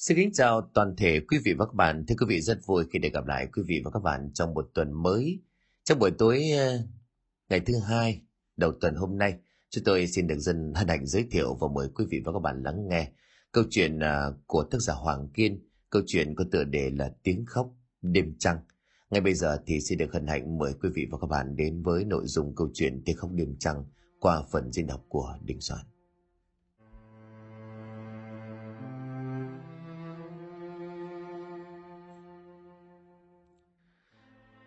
Xin kính chào toàn thể quý vị và các bạn. Thưa quý vị rất vui khi được gặp lại quý vị và các bạn trong một tuần mới. Trong buổi tối ờ, ngày thứ hai đầu tuần hôm nay, chúng tôi xin được dân hân hạnh giới thiệu và mời quý vị và các bạn lắng nghe câu chuyện ờ, của tác giả Hoàng Kiên. Câu chuyện có tựa đề là Tiếng khóc đêm trăng. Ngay bây giờ thì xin được hân hạnh mời quý vị và các bạn đến với nội dung câu chuyện Tiếng khóc đêm trăng qua phần diễn đọc của Đình Soạn.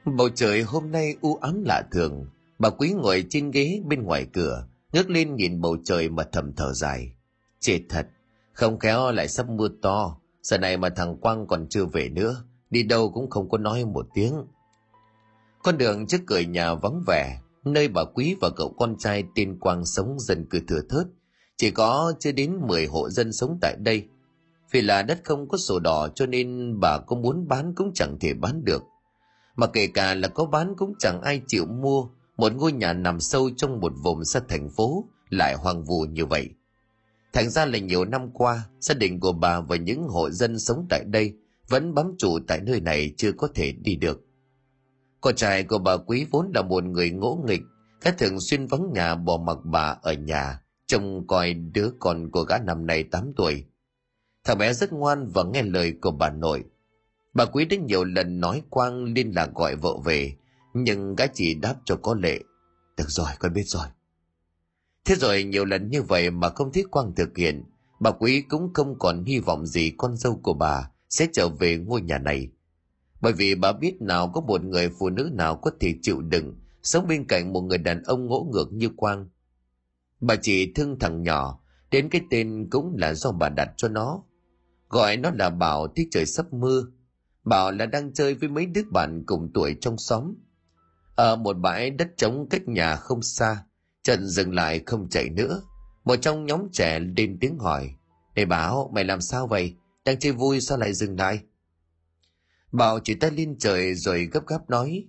Bầu trời hôm nay u ám lạ thường, bà quý ngồi trên ghế bên ngoài cửa, ngước lên nhìn bầu trời mà thầm thở dài. Chết thật, không khéo lại sắp mưa to, giờ này mà thằng Quang còn chưa về nữa, đi đâu cũng không có nói một tiếng. Con đường trước cửa nhà vắng vẻ, nơi bà quý và cậu con trai tên Quang sống dần cư thừa thớt, chỉ có chưa đến 10 hộ dân sống tại đây. Vì là đất không có sổ đỏ cho nên bà có muốn bán cũng chẳng thể bán được mà kể cả là có bán cũng chẳng ai chịu mua một ngôi nhà nằm sâu trong một vùng xa thành phố lại hoang vu như vậy. Thành ra là nhiều năm qua, gia đình của bà và những hộ dân sống tại đây vẫn bám trụ tại nơi này chưa có thể đi được. Con trai của bà Quý vốn là một người ngỗ nghịch, gã thường xuyên vắng nhà bỏ mặc bà ở nhà, trông coi đứa con của gã năm nay 8 tuổi. Thằng bé rất ngoan và nghe lời của bà nội, Bà Quý đã nhiều lần nói Quang liên lạc gọi vợ về, nhưng gái chỉ đáp cho có lệ. Được rồi, con biết rồi. Thế rồi nhiều lần như vậy mà không thấy Quang thực hiện, bà Quý cũng không còn hy vọng gì con dâu của bà sẽ trở về ngôi nhà này. Bởi vì bà biết nào có một người phụ nữ nào có thể chịu đựng sống bên cạnh một người đàn ông ngỗ ngược như Quang. Bà chỉ thương thằng nhỏ, đến cái tên cũng là do bà đặt cho nó. Gọi nó là Bảo thích trời sắp mưa, bảo là đang chơi với mấy đứa bạn cùng tuổi trong xóm. Ở một bãi đất trống cách nhà không xa, Trần dừng lại không chạy nữa. Một trong nhóm trẻ lên tiếng hỏi. để Bảo, mày làm sao vậy? Đang chơi vui sao lại dừng lại? Bảo chỉ tay lên trời rồi gấp gáp nói.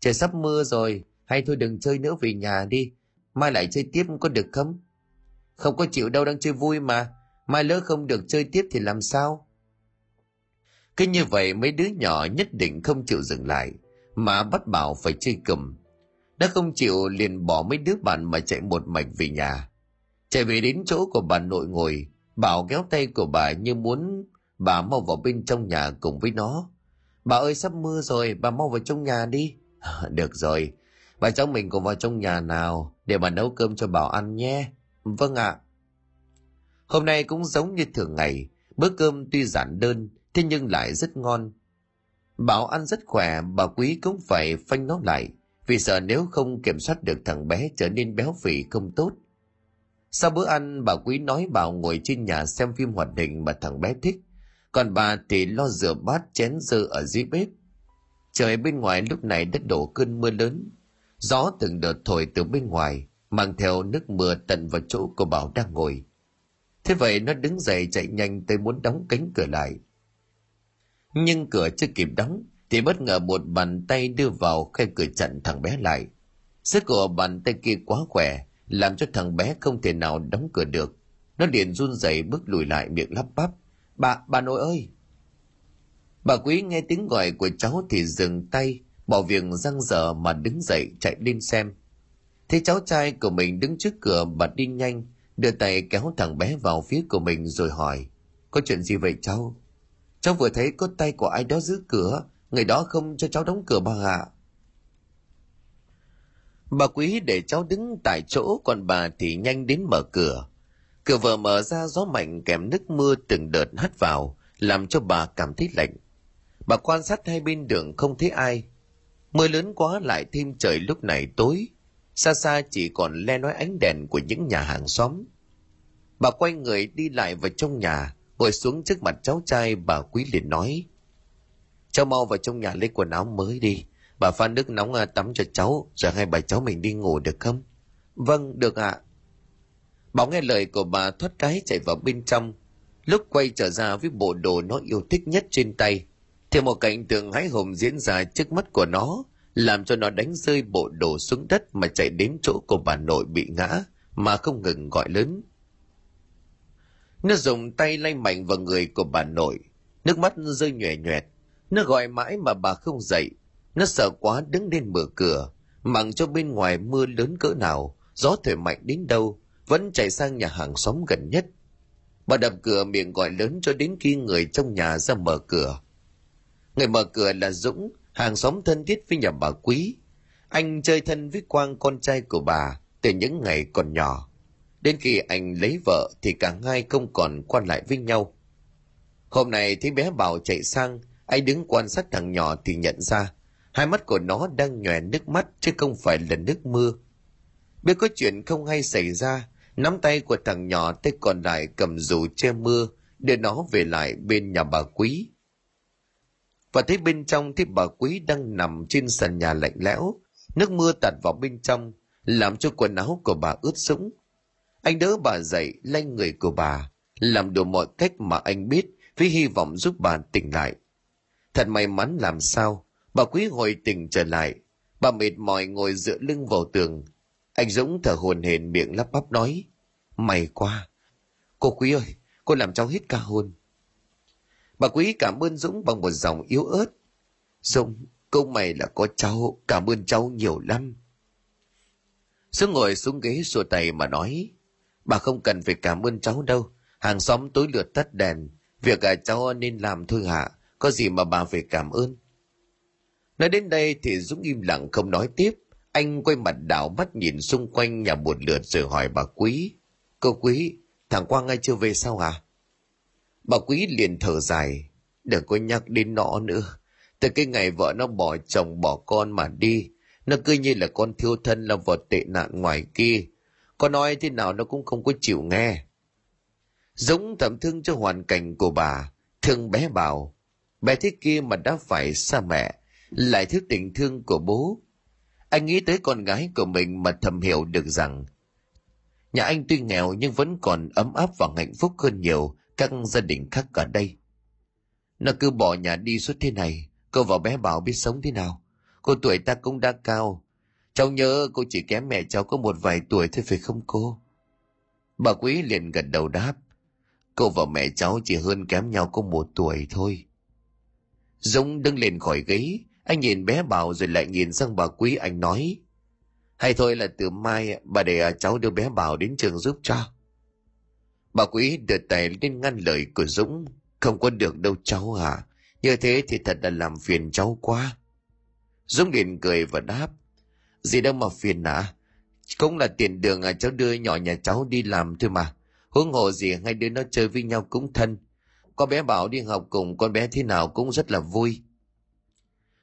Trời sắp mưa rồi, hay thôi đừng chơi nữa về nhà đi. Mai lại chơi tiếp có được không? Không có chịu đâu đang chơi vui mà. Mai lỡ không được chơi tiếp thì làm sao? Cứ như vậy mấy đứa nhỏ nhất định không chịu dừng lại, mà bắt bảo phải chơi cầm. đã không chịu liền bỏ mấy đứa bạn mà chạy một mạch về nhà. Chạy về đến chỗ của bà nội ngồi, Bảo kéo tay của bà như muốn bà mau vào bên trong nhà cùng với nó. Bà ơi sắp mưa rồi, bà mau vào trong nhà đi. Được rồi, bà cháu mình cùng vào trong nhà nào để bà nấu cơm cho Bảo ăn nhé. Vâng ạ. Hôm nay cũng giống như thường ngày, bữa cơm tuy giản đơn thế nhưng lại rất ngon. Bảo ăn rất khỏe, bà quý cũng phải phanh nó lại, vì sợ nếu không kiểm soát được thằng bé trở nên béo phì không tốt. Sau bữa ăn, bà quý nói Bảo ngồi trên nhà xem phim hoạt hình mà thằng bé thích, còn bà thì lo rửa bát chén dơ ở dưới bếp. Trời bên ngoài lúc này đất đổ cơn mưa lớn, gió từng đợt thổi từ bên ngoài, mang theo nước mưa tận vào chỗ của Bảo đang ngồi. Thế vậy nó đứng dậy chạy nhanh tới muốn đóng cánh cửa lại nhưng cửa chưa kịp đóng, thì bất ngờ một bàn tay đưa vào khe cửa chặn thằng bé lại. Sức của bàn tay kia quá khỏe, làm cho thằng bé không thể nào đóng cửa được. Nó liền run rẩy bước lùi lại miệng lắp bắp. Bà bà nội ơi! Bà quý nghe tiếng gọi của cháu thì dừng tay, bỏ việc răng dở mà đứng dậy chạy lên xem. Thấy cháu trai của mình đứng trước cửa bà đi nhanh, đưa tay kéo thằng bé vào phía của mình rồi hỏi, có chuyện gì vậy cháu? Cháu vừa thấy có tay của ai đó giữ cửa, người đó không cho cháu đóng cửa bà ạ. Bà quý để cháu đứng tại chỗ, còn bà thì nhanh đến mở cửa. Cửa vừa mở ra gió mạnh kèm nước mưa từng đợt hắt vào, làm cho bà cảm thấy lạnh. Bà quan sát hai bên đường không thấy ai. Mưa lớn quá lại thêm trời lúc này tối. Xa xa chỉ còn le nói ánh đèn của những nhà hàng xóm. Bà quay người đi lại vào trong nhà, ngồi xuống trước mặt cháu trai, bà quý liền nói, cháu mau vào trong nhà lấy quần áo mới đi. Bà pha nước nóng à, tắm cho cháu, rồi hai bà cháu mình đi ngủ được không? Vâng được ạ. À. bảo nghe lời của bà thoát cái chạy vào bên trong, lúc quay trở ra với bộ đồ nó yêu thích nhất trên tay, thì một cảnh tượng hái hùng diễn ra trước mắt của nó, làm cho nó đánh rơi bộ đồ xuống đất mà chạy đến chỗ của bà nội bị ngã, mà không ngừng gọi lớn. Nó dùng tay lay mạnh vào người của bà nội. Nước mắt rơi nhòe nhòe. Nó gọi mãi mà bà không dậy. Nó sợ quá đứng lên mở cửa. Mặc cho bên ngoài mưa lớn cỡ nào, gió thổi mạnh đến đâu, vẫn chạy sang nhà hàng xóm gần nhất. Bà đập cửa miệng gọi lớn cho đến khi người trong nhà ra mở cửa. Người mở cửa là Dũng, hàng xóm thân thiết với nhà bà Quý. Anh chơi thân với Quang con trai của bà từ những ngày còn nhỏ. Đến khi anh lấy vợ thì cả hai không còn quan lại với nhau. Hôm nay thấy bé Bảo chạy sang, anh đứng quan sát thằng nhỏ thì nhận ra hai mắt của nó đang nhòe nước mắt chứ không phải là nước mưa. Biết có chuyện không hay xảy ra, nắm tay của thằng nhỏ tay còn lại cầm dù che mưa để nó về lại bên nhà bà Quý. Và thấy bên trong thì bà Quý đang nằm trên sàn nhà lạnh lẽo, nước mưa tạt vào bên trong, làm cho quần áo của bà ướt sũng. Anh đỡ bà dậy, lanh người của bà, làm đủ mọi cách mà anh biết với hy vọng giúp bà tỉnh lại. Thật may mắn làm sao, bà quý hồi tỉnh trở lại. Bà mệt mỏi ngồi dựa lưng vào tường. Anh Dũng thở hồn hển miệng lắp bắp nói. May quá. Cô quý ơi, cô làm cháu hít ca hôn. Bà quý cảm ơn Dũng bằng một dòng yếu ớt. Dũng, câu mày là có cháu, cảm ơn cháu nhiều lắm. Dũng ngồi xuống ghế xua tay mà nói. Bà không cần phải cảm ơn cháu đâu. Hàng xóm tối lượt tắt đèn. Việc à, cháu nên làm thôi hả? Có gì mà bà phải cảm ơn. Nói đến đây thì Dũng im lặng không nói tiếp. Anh quay mặt đảo mắt nhìn xung quanh nhà một lượt rồi hỏi bà Quý. Cô Quý, thằng Quang ngay chưa về sao hả? Bà Quý liền thở dài. Đừng có nhắc đến nó nữa. Từ cái ngày vợ nó bỏ chồng bỏ con mà đi. Nó cứ như là con thiêu thân là vật tệ nạn ngoài kia. Có nói thế nào nó cũng không có chịu nghe. Giống thầm thương cho hoàn cảnh của bà, thương bé bảo. Bé thế kia mà đã phải xa mẹ, lại thiếu tình thương của bố. Anh nghĩ tới con gái của mình mà thầm hiểu được rằng nhà anh tuy nghèo nhưng vẫn còn ấm áp và hạnh phúc hơn nhiều các gia đình khác ở đây. Nó cứ bỏ nhà đi suốt thế này, cô và bé Bảo biết sống thế nào. Cô tuổi ta cũng đã cao, Cháu nhớ cô chỉ kém mẹ cháu có một vài tuổi thôi phải không cô? Bà Quý liền gật đầu đáp. Cô và mẹ cháu chỉ hơn kém nhau có một tuổi thôi. Dũng đứng lên khỏi ghế, anh nhìn bé Bảo rồi lại nhìn sang bà Quý anh nói. Hay thôi là từ mai bà để cháu đưa bé Bảo đến trường giúp cho. Bà Quý đưa tay lên ngăn lời của Dũng. Không có được đâu cháu à. Như thế thì thật là làm phiền cháu quá. Dũng liền cười và đáp. Gì đâu mà phiền nã. Cũng là tiền đường à, cháu đưa nhỏ nhà cháu đi làm thôi mà. Huống hồ gì hai đứa nó chơi với nhau cũng thân. Có bé bảo đi học cùng con bé thế nào cũng rất là vui.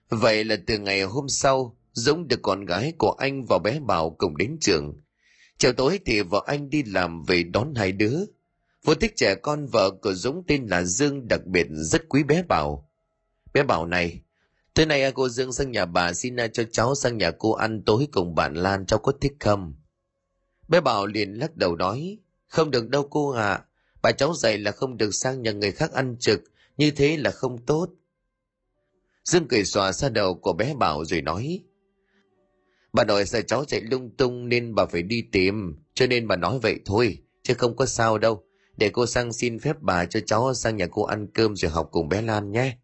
Vậy là từ ngày hôm sau, Dũng được con gái của anh và bé Bảo cùng đến trường. Chiều tối thì vợ anh đi làm về đón hai đứa. Vô thích trẻ con vợ của Dũng tên là Dương đặc biệt rất quý bé Bảo. Bé Bảo này, Tối nay à, cô Dương sang nhà bà xin à, cho cháu sang nhà cô ăn tối cùng bạn Lan cháu có thích không? Bé Bảo liền lắc đầu nói, không được đâu cô ạ, à. bà cháu dạy là không được sang nhà người khác ăn trực, như thế là không tốt. Dương cười xòa xa đầu của bé Bảo rồi nói, bà nội sợ cháu chạy lung tung nên bà phải đi tìm, cho nên bà nói vậy thôi, chứ không có sao đâu. Để cô sang xin phép bà cho cháu sang nhà cô ăn cơm rồi học cùng bé Lan nhé.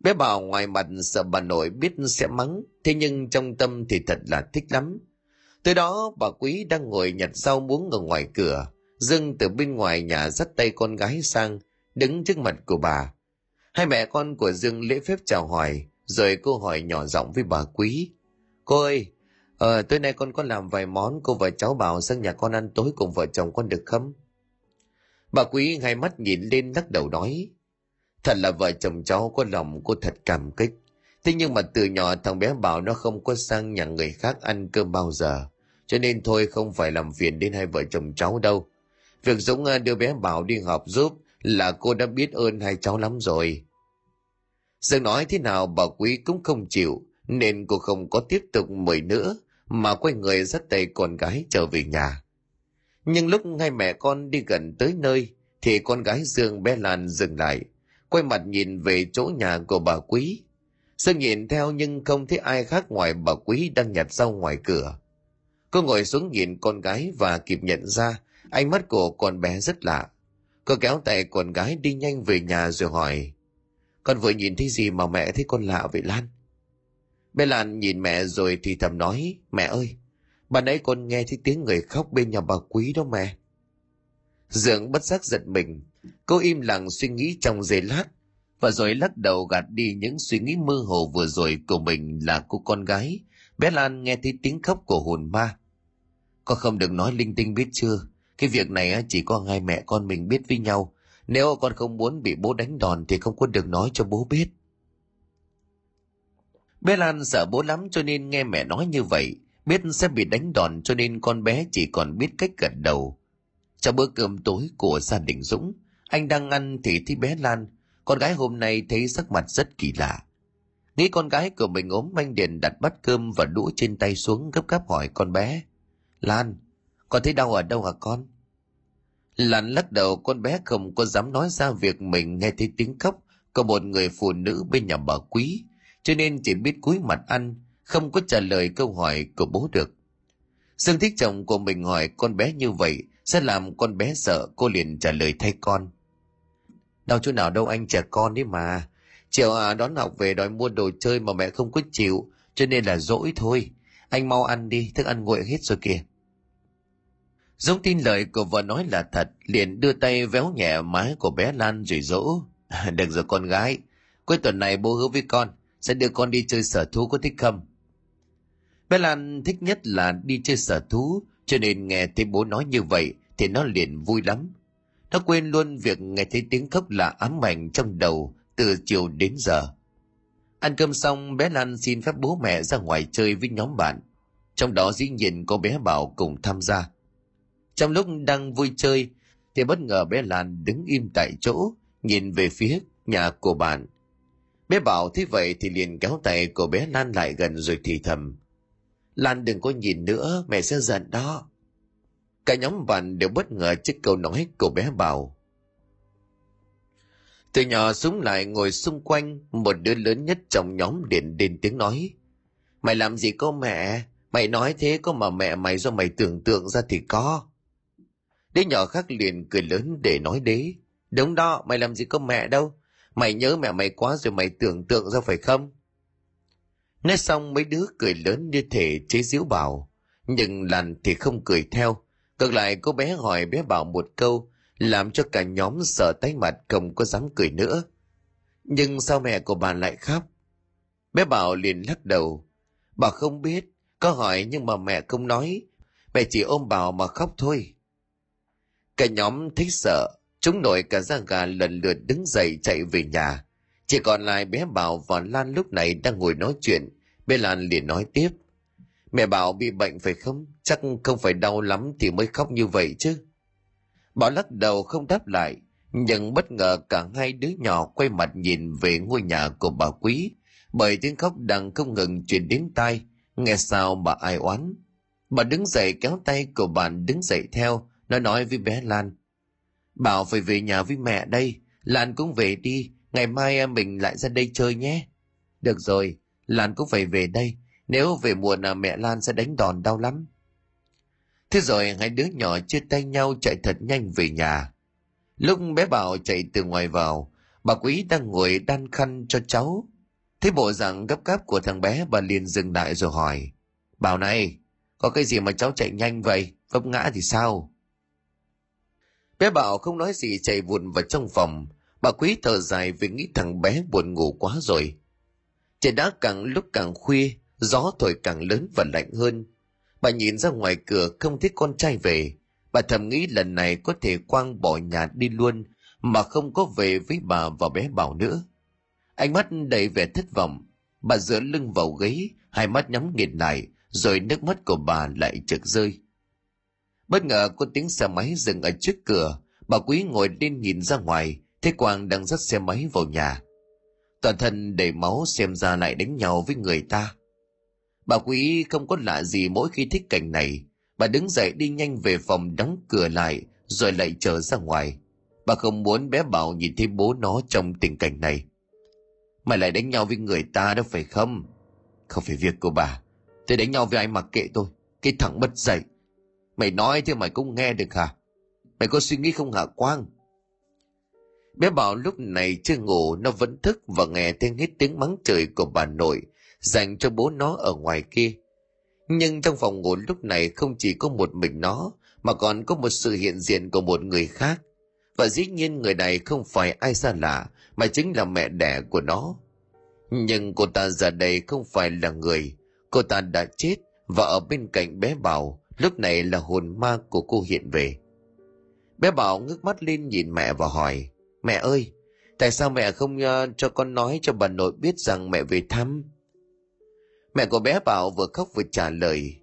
Bé Bảo ngoài mặt sợ bà nội biết sẽ mắng, thế nhưng trong tâm thì thật là thích lắm. Tới đó bà Quý đang ngồi nhặt rau muống ở ngoài cửa, dưng từ bên ngoài nhà dắt tay con gái sang, đứng trước mặt của bà. Hai mẹ con của Dương lễ phép chào hỏi, rồi cô hỏi nhỏ giọng với bà Quý. Cô ơi, ờ, tối nay con có làm vài món cô và cháu bảo sang nhà con ăn tối cùng vợ chồng con được không? Bà Quý hai mắt nhìn lên lắc đầu nói. Thật là vợ chồng cháu có lòng cô thật cảm kích. Thế nhưng mà từ nhỏ thằng bé bảo nó không có sang nhà người khác ăn cơm bao giờ. Cho nên thôi không phải làm phiền đến hai vợ chồng cháu đâu. Việc Dũng à, đưa bé Bảo đi học giúp là cô đã biết ơn hai cháu lắm rồi. Dương nói thế nào bà Quý cũng không chịu, nên cô không có tiếp tục mời nữa, mà quay người dắt tay con gái trở về nhà. Nhưng lúc hai mẹ con đi gần tới nơi, thì con gái Dương bé Lan dừng lại, quay mặt nhìn về chỗ nhà của bà Quý. Sương nhìn theo nhưng không thấy ai khác ngoài bà Quý đang nhặt rau ngoài cửa. Cô ngồi xuống nhìn con gái và kịp nhận ra ánh mắt của con bé rất lạ. Cô kéo tay con gái đi nhanh về nhà rồi hỏi. Con vừa nhìn thấy gì mà mẹ thấy con lạ vậy Lan? Bé Lan nhìn mẹ rồi thì thầm nói. Mẹ ơi, bà nãy con nghe thấy tiếng người khóc bên nhà bà Quý đó mẹ. Dượng bất giác giật mình. Cô im lặng suy nghĩ trong giây lát và rồi lắc đầu gạt đi những suy nghĩ mơ hồ vừa rồi của mình là cô con gái. Bé Lan nghe thấy tiếng khóc của hồn ma. Con không được nói linh tinh biết chưa? Cái việc này chỉ có hai mẹ con mình biết với nhau. Nếu con không muốn bị bố đánh đòn thì không có được nói cho bố biết. Bé Lan sợ bố lắm cho nên nghe mẹ nói như vậy. Biết sẽ bị đánh đòn cho nên con bé chỉ còn biết cách gật đầu. Trong bữa cơm tối của gia đình Dũng, anh đang ăn thì thấy bé Lan, con gái hôm nay thấy sắc mặt rất kỳ lạ. Nghĩ con gái của mình ốm anh Điền đặt bát cơm và đũa trên tay xuống gấp gáp hỏi con bé. Lan, con thấy đau ở đâu hả con? Lan lắc đầu con bé không có dám nói ra việc mình nghe thấy tiếng khóc của một người phụ nữ bên nhà bà quý, cho nên chỉ biết cúi mặt ăn, không có trả lời câu hỏi của bố được. Dương thích chồng của mình hỏi con bé như vậy sẽ làm con bé sợ cô liền trả lời thay con. Đau chỗ nào đâu anh trẻ con đấy mà. Chiều à đón học về đòi mua đồ chơi mà mẹ không có chịu cho nên là dỗi thôi. Anh mau ăn đi, thức ăn nguội hết rồi kìa. Dũng tin lời của vợ nói là thật, liền đưa tay véo nhẹ má của bé Lan rồi dỗ. Được rồi con gái, cuối tuần này bố hứa với con, sẽ đưa con đi chơi sở thú có thích không? Bé Lan thích nhất là đi chơi sở thú, cho nên nghe thấy bố nói như vậy thì nó liền vui lắm. Nó quên luôn việc nghe thấy tiếng khóc lạ ám ảnh trong đầu từ chiều đến giờ. Ăn cơm xong bé Lan xin phép bố mẹ ra ngoài chơi với nhóm bạn. Trong đó dĩ nhiên có bé Bảo cùng tham gia. Trong lúc đang vui chơi thì bất ngờ bé Lan đứng im tại chỗ nhìn về phía nhà của bạn. Bé Bảo thấy vậy thì liền kéo tay của bé Lan lại gần rồi thì thầm. Lan đừng có nhìn nữa, mẹ sẽ giận đó. Cả nhóm bạn đều bất ngờ trước câu nói của bé Bảo. Từ nhỏ súng lại ngồi xung quanh, một đứa lớn nhất trong nhóm điện đến tiếng nói. Mày làm gì có mẹ? Mày nói thế có mà mẹ mày do mày tưởng tượng ra thì có. Đứa nhỏ khác liền cười lớn để nói đế. Đúng đó, mày làm gì có mẹ đâu. Mày nhớ mẹ mày quá rồi mày tưởng tượng ra phải không? Nói xong mấy đứa cười lớn như thể chế giễu bảo. Nhưng làn thì không cười theo. Ngược lại cô bé hỏi bé Bảo một câu, làm cho cả nhóm sợ tay mặt không có dám cười nữa. Nhưng sao mẹ của bà lại khóc? Bé Bảo liền lắc đầu. Bà không biết, có hỏi nhưng mà mẹ không nói. Mẹ chỉ ôm Bảo mà khóc thôi. Cả nhóm thấy sợ, chúng nổi cả da gà lần lượt đứng dậy chạy về nhà. Chỉ còn lại bé Bảo và Lan lúc này đang ngồi nói chuyện. Bé Lan liền nói tiếp. Mẹ Bảo bị bệnh phải không? Chắc không phải đau lắm thì mới khóc như vậy chứ. Bảo lắc đầu không đáp lại, nhưng bất ngờ cả hai đứa nhỏ quay mặt nhìn về ngôi nhà của bà Quý, bởi tiếng khóc đang không ngừng truyền đến tai, nghe sao bà ai oán. Bà đứng dậy kéo tay của bạn đứng dậy theo, nó nói với bé Lan. Bảo phải về nhà với mẹ đây, Lan cũng về đi, ngày mai em mình lại ra đây chơi nhé. Được rồi, Lan cũng phải về đây, nếu về muộn là mẹ Lan sẽ đánh đòn đau lắm. Thế rồi hai đứa nhỏ chia tay nhau chạy thật nhanh về nhà. Lúc bé Bảo chạy từ ngoài vào, bà Quý đang ngồi đan khăn cho cháu. Thấy bộ dạng gấp gáp của thằng bé bà liền dừng lại rồi hỏi. Bảo này, có cái gì mà cháu chạy nhanh vậy? Vấp ngã thì sao? Bé Bảo không nói gì chạy vụn vào trong phòng. Bà Quý thở dài vì nghĩ thằng bé buồn ngủ quá rồi. Trời đã càng lúc càng khuya, gió thổi càng lớn và lạnh hơn. Bà nhìn ra ngoài cửa không thấy con trai về. Bà thầm nghĩ lần này có thể quang bỏ nhà đi luôn mà không có về với bà và bé Bảo nữa. Ánh mắt đầy vẻ thất vọng. Bà dựa lưng vào ghế, hai mắt nhắm nghiền lại, rồi nước mắt của bà lại trực rơi. Bất ngờ có tiếng xe máy dừng ở trước cửa, bà Quý ngồi lên nhìn ra ngoài, thấy Quang đang dắt xe máy vào nhà. Toàn thân đầy máu xem ra lại đánh nhau với người ta. Bà Quý không có lạ gì mỗi khi thích cảnh này. Bà đứng dậy đi nhanh về phòng đóng cửa lại, rồi lại trở ra ngoài. Bà không muốn bé Bảo nhìn thấy bố nó trong tình cảnh này. Mày lại đánh nhau với người ta đó phải không? Không phải việc của bà. Tôi đánh nhau với ai mặc kệ tôi. Cái thằng bất dậy. Mày nói thế mày cũng nghe được hả? Mày có suy nghĩ không hả, Quang? Bé Bảo lúc này chưa ngủ, nó vẫn thức và nghe tiếng hết tiếng mắng trời của bà nội dành cho bố nó ở ngoài kia. Nhưng trong phòng ngủ lúc này không chỉ có một mình nó mà còn có một sự hiện diện của một người khác. Và dĩ nhiên người này không phải ai xa lạ mà chính là mẹ đẻ của nó. Nhưng cô ta giờ đây không phải là người, cô ta đã chết và ở bên cạnh bé Bảo lúc này là hồn ma của cô hiện về. Bé Bảo ngước mắt lên nhìn mẹ và hỏi, mẹ ơi, tại sao mẹ không uh, cho con nói cho bà nội biết rằng mẹ về thăm? Mẹ của bé Bảo vừa khóc vừa trả lời,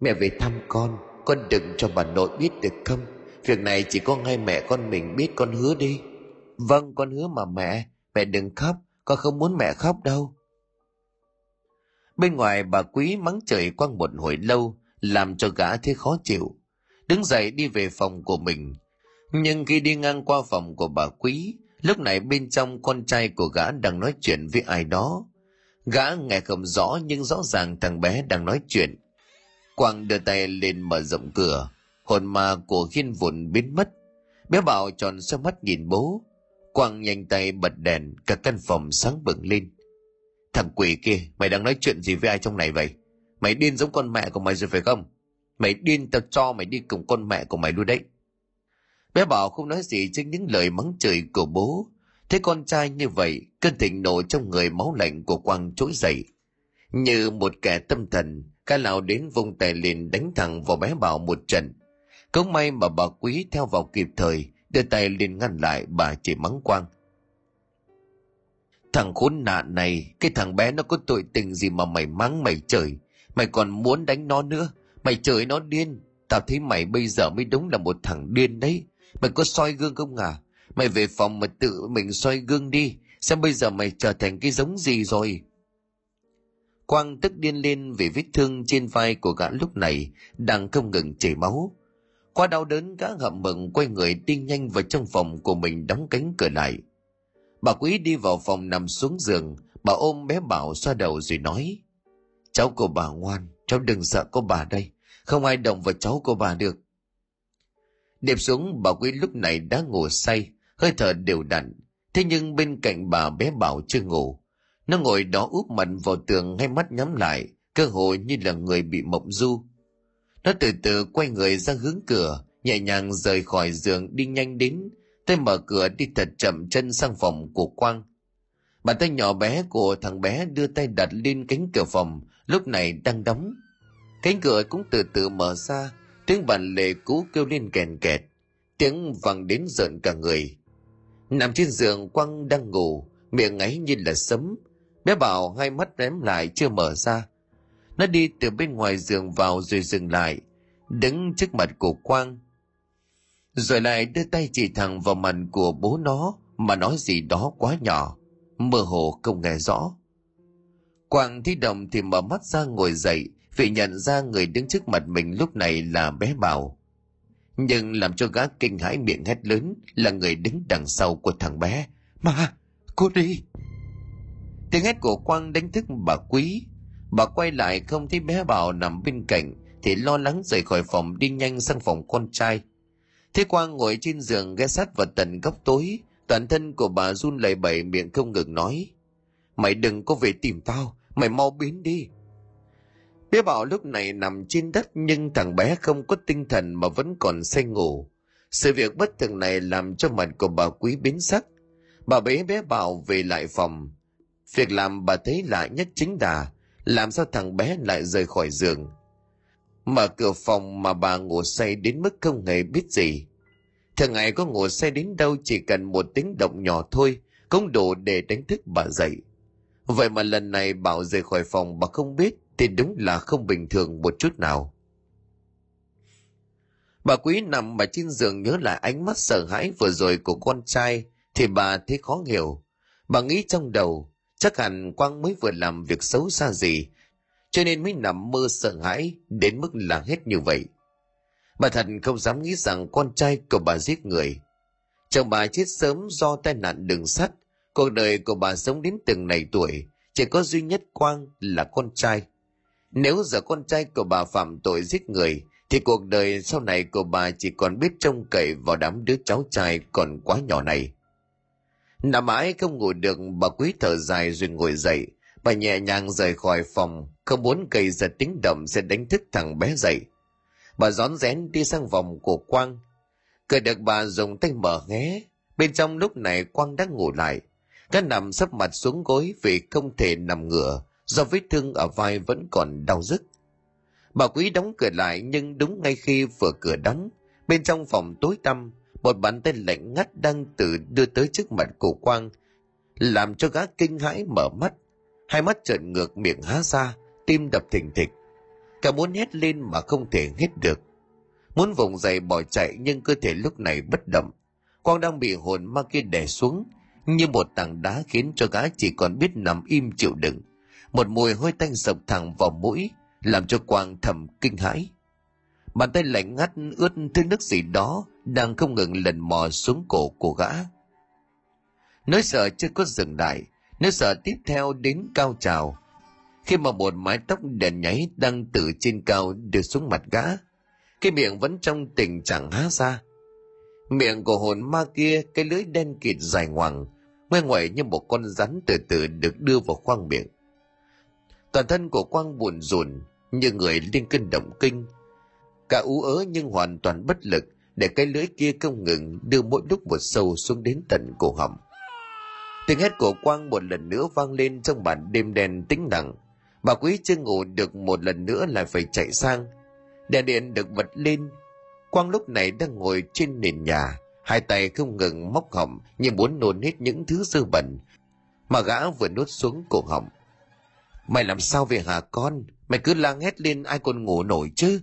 mẹ về thăm con, con đừng cho bà nội biết được không? Việc này chỉ có ngay mẹ con mình biết con hứa đi. Vâng, con hứa mà mẹ, mẹ đừng khóc, con không muốn mẹ khóc đâu. Bên ngoài bà quý mắng trời quăng một hồi lâu, làm cho gã thấy khó chịu. Đứng dậy đi về phòng của mình. Nhưng khi đi ngang qua phòng của bà quý, lúc này bên trong con trai của gã đang nói chuyện với ai đó. Gã nghe không rõ nhưng rõ ràng thằng bé đang nói chuyện. Quang đưa tay lên mở rộng cửa, hồn ma của hiên vụn biến mất. Bé Bảo tròn xoay mắt nhìn bố. Quang nhanh tay bật đèn, cả căn phòng sáng bừng lên. Thằng quỷ kia, mày đang nói chuyện gì với ai trong này vậy? Mày điên giống con mẹ của mày rồi phải không? Mày điên tao cho mày đi cùng con mẹ của mày luôn đấy. Bé Bảo không nói gì trước những lời mắng chửi của bố thế con trai như vậy, cơn thịnh nộ trong người máu lạnh của Quang trỗi dậy. Như một kẻ tâm thần, ca lão đến vùng tay liền đánh thẳng vào bé Bảo một trận. Cũng may mà bà Quý theo vào kịp thời, đưa tay liền ngăn lại bà chỉ mắng Quang. Thằng khốn nạn này, cái thằng bé nó có tội tình gì mà mày mắng mày trời. Mày còn muốn đánh nó nữa. Mày trời nó điên. Tao thấy mày bây giờ mới đúng là một thằng điên đấy. Mày có soi gương không à? Mày về phòng mà tự mình soi gương đi. Xem bây giờ mày trở thành cái giống gì rồi. Quang tức điên lên vì vết thương trên vai của gã lúc này đang không ngừng chảy máu. Qua đau đớn gã hậm mừng quay người đi nhanh vào trong phòng của mình đóng cánh cửa lại. Bà quý đi vào phòng nằm xuống giường, bà ôm bé Bảo xoa đầu rồi nói. Cháu của bà ngoan, cháu đừng sợ có bà đây, không ai động vào cháu của bà được. Điệp xuống bà quý lúc này đã ngủ say, hơi thở đều đặn, thế nhưng bên cạnh bà bé Bảo chưa ngủ. Nó ngồi đó úp mặt vào tường hay mắt nhắm lại, cơ hội như là người bị mộng du. Nó từ từ quay người ra hướng cửa, nhẹ nhàng rời khỏi giường đi nhanh đến, tay mở cửa đi thật chậm chân sang phòng của Quang. Bàn tay nhỏ bé của thằng bé đưa tay đặt lên cánh cửa phòng, lúc này đang đóng. Cánh cửa cũng từ từ mở ra, tiếng bàn lệ cũ kêu lên kèn kẹt, tiếng vang đến giận cả người. Nằm trên giường Quang đang ngủ, miệng ấy như là sấm. Bé bảo hai mắt ném lại chưa mở ra. Nó đi từ bên ngoài giường vào rồi dừng lại, đứng trước mặt của Quang. Rồi lại đưa tay chỉ thẳng vào mặt của bố nó mà nói gì đó quá nhỏ, mơ hồ không nghe rõ. Quang thi động thì mở mắt ra ngồi dậy vì nhận ra người đứng trước mặt mình lúc này là bé Bảo. Nhưng làm cho gã kinh hãi miệng hét lớn là người đứng đằng sau của thằng bé. Mà, cô đi! Tiếng hét của Quang đánh thức bà Quý. Bà quay lại không thấy bé Bảo nằm bên cạnh thì lo lắng rời khỏi phòng đi nhanh sang phòng con trai. Thế Quang ngồi trên giường ghé sát vào tận góc tối, toàn thân của bà run lẩy bẩy miệng không ngừng nói. Mày đừng có về tìm tao, mày mau biến đi. Bé Bảo lúc này nằm trên đất nhưng thằng bé không có tinh thần mà vẫn còn say ngủ. Sự việc bất thường này làm cho mặt của bà quý biến sắc. Bà bế bé Bảo về lại phòng. Việc làm bà thấy lạ nhất chính là làm sao thằng bé lại rời khỏi giường. Mở cửa phòng mà bà ngủ say đến mức không hề biết gì. Thường ngày có ngủ say đến đâu chỉ cần một tiếng động nhỏ thôi, cũng đủ để đánh thức bà dậy. Vậy mà lần này Bảo rời khỏi phòng bà không biết thì đúng là không bình thường một chút nào. Bà quý nằm mà trên giường nhớ lại ánh mắt sợ hãi vừa rồi của con trai thì bà thấy khó hiểu. Bà nghĩ trong đầu, chắc hẳn Quang mới vừa làm việc xấu xa gì, cho nên mới nằm mơ sợ hãi đến mức là hết như vậy. Bà thật không dám nghĩ rằng con trai của bà giết người. Chồng bà chết sớm do tai nạn đường sắt, cuộc đời của bà sống đến từng này tuổi, chỉ có duy nhất Quang là con trai. Nếu giờ con trai của bà phạm tội giết người, thì cuộc đời sau này của bà chỉ còn biết trông cậy vào đám đứa cháu trai còn quá nhỏ này. Nằm mãi không ngủ được bà quý thở dài rồi ngồi dậy. Bà nhẹ nhàng rời khỏi phòng, không muốn gây ra tiếng động sẽ đánh thức thằng bé dậy. Bà rón rén đi sang vòng của Quang. Cười được bà dùng tay mở hé Bên trong lúc này Quang đang ngủ lại. Cá nằm sấp mặt xuống gối vì không thể nằm ngửa do vết thương ở vai vẫn còn đau rứt Bà quý đóng cửa lại nhưng đúng ngay khi vừa cửa đóng, bên trong phòng tối tăm, một bàn tay lạnh ngắt đang tự đưa tới trước mặt của Quang, làm cho gã kinh hãi mở mắt, hai mắt trợn ngược miệng há ra, tim đập thình thịch. Cả muốn hét lên mà không thể hết được. Muốn vùng dậy bỏ chạy nhưng cơ thể lúc này bất động. Quang đang bị hồn ma kia đè xuống, như một tảng đá khiến cho gã chỉ còn biết nằm im chịu đựng. Một mùi hôi tanh sộc thẳng vào mũi, làm cho Quang thầm kinh hãi. Bàn tay lạnh ngắt ướt thứ nước gì đó đang không ngừng lần mò xuống cổ của gã. Nỗi sợ chưa có dừng lại, nỗi sợ tiếp theo đến cao trào. Khi mà một mái tóc đèn nháy đang từ trên cao đưa xuống mặt gã, cái miệng vẫn trong tình trạng há ra. Miệng của hồn ma kia, cái lưỡi đen kịt dài ngoằng, ngoe ngoẩy như một con rắn từ từ được đưa vào khoang miệng. Toàn thân của Quang buồn rùn, như người liên cơn động kinh. Cả ú ớ nhưng hoàn toàn bất lực để cái lưỡi kia không ngừng đưa mỗi lúc một sâu xuống đến tận cổ họng. Tiếng hét của Quang một lần nữa vang lên trong bản đêm đen tĩnh lặng. Bà quý chưa ngủ được một lần nữa lại phải chạy sang. Đèn điện được bật lên. Quang lúc này đang ngồi trên nền nhà, hai tay không ngừng móc họng như muốn nôn hết những thứ dơ bẩn mà gã vừa nuốt xuống cổ họng. Mày làm sao về hả con? Mày cứ lang hét lên ai còn ngủ nổi chứ?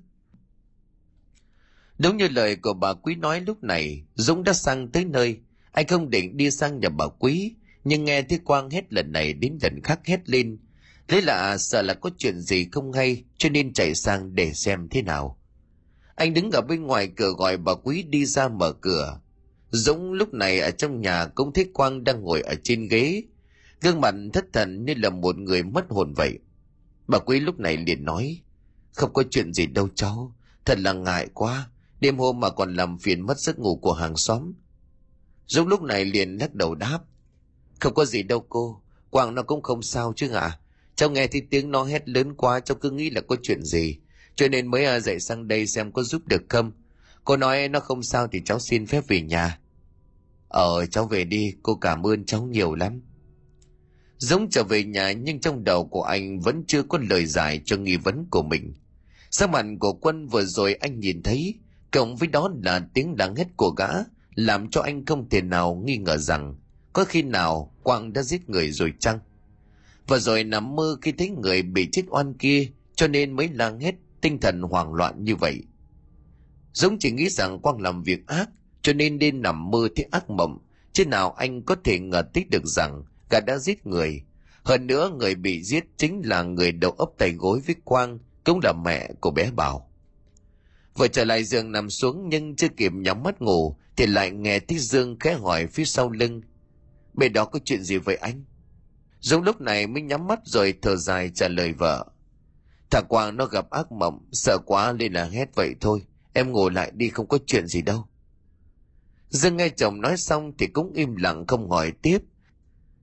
Đúng như lời của bà Quý nói lúc này, Dũng đã sang tới nơi. Anh không định đi sang nhà bà Quý, nhưng nghe thấy Quang hết lần này đến lần khác hét lên. Thế là sợ là có chuyện gì không hay, cho nên chạy sang để xem thế nào. Anh đứng ở bên ngoài cửa gọi bà Quý đi ra mở cửa. Dũng lúc này ở trong nhà cũng thấy Quang đang ngồi ở trên ghế, gương mặt thất thần như là một người mất hồn vậy. Bà Quý lúc này liền nói, không có chuyện gì đâu cháu, thật là ngại quá, đêm hôm mà còn làm phiền mất giấc ngủ của hàng xóm. Dũng lúc này liền lắc đầu đáp, không có gì đâu cô, Quang nó cũng không sao chứ ạ. À? Cháu nghe thấy tiếng nó hét lớn quá, cháu cứ nghĩ là có chuyện gì, cho nên mới à, dậy sang đây xem có giúp được không. Cô nói nó không sao thì cháu xin phép về nhà. Ờ, cháu về đi, cô cảm ơn cháu nhiều lắm. Giống trở về nhà nhưng trong đầu của anh vẫn chưa có lời giải cho nghi vấn của mình. Sắc mặt của quân vừa rồi anh nhìn thấy, cộng với đó là tiếng đáng hét của gã, làm cho anh không thể nào nghi ngờ rằng có khi nào Quang đã giết người rồi chăng? Và rồi nằm mơ khi thấy người bị chết oan kia cho nên mới lang hết tinh thần hoảng loạn như vậy. Giống chỉ nghĩ rằng Quang làm việc ác cho nên nên nằm mơ thấy ác mộng, chứ nào anh có thể ngờ tích được rằng cả đã giết người. Hơn nữa người bị giết chính là người đầu ấp tay gối với Quang, cũng là mẹ của bé Bảo. Vừa trở lại giường nằm xuống nhưng chưa kịp nhắm mắt ngủ thì lại nghe tiếng Dương khẽ hỏi phía sau lưng. Bên đó có chuyện gì vậy anh? Dũng lúc này mới nhắm mắt rồi thở dài trả lời vợ. Thằng Quang nó gặp ác mộng, sợ quá nên là hét vậy thôi. Em ngồi lại đi không có chuyện gì đâu. Dương nghe chồng nói xong thì cũng im lặng không hỏi tiếp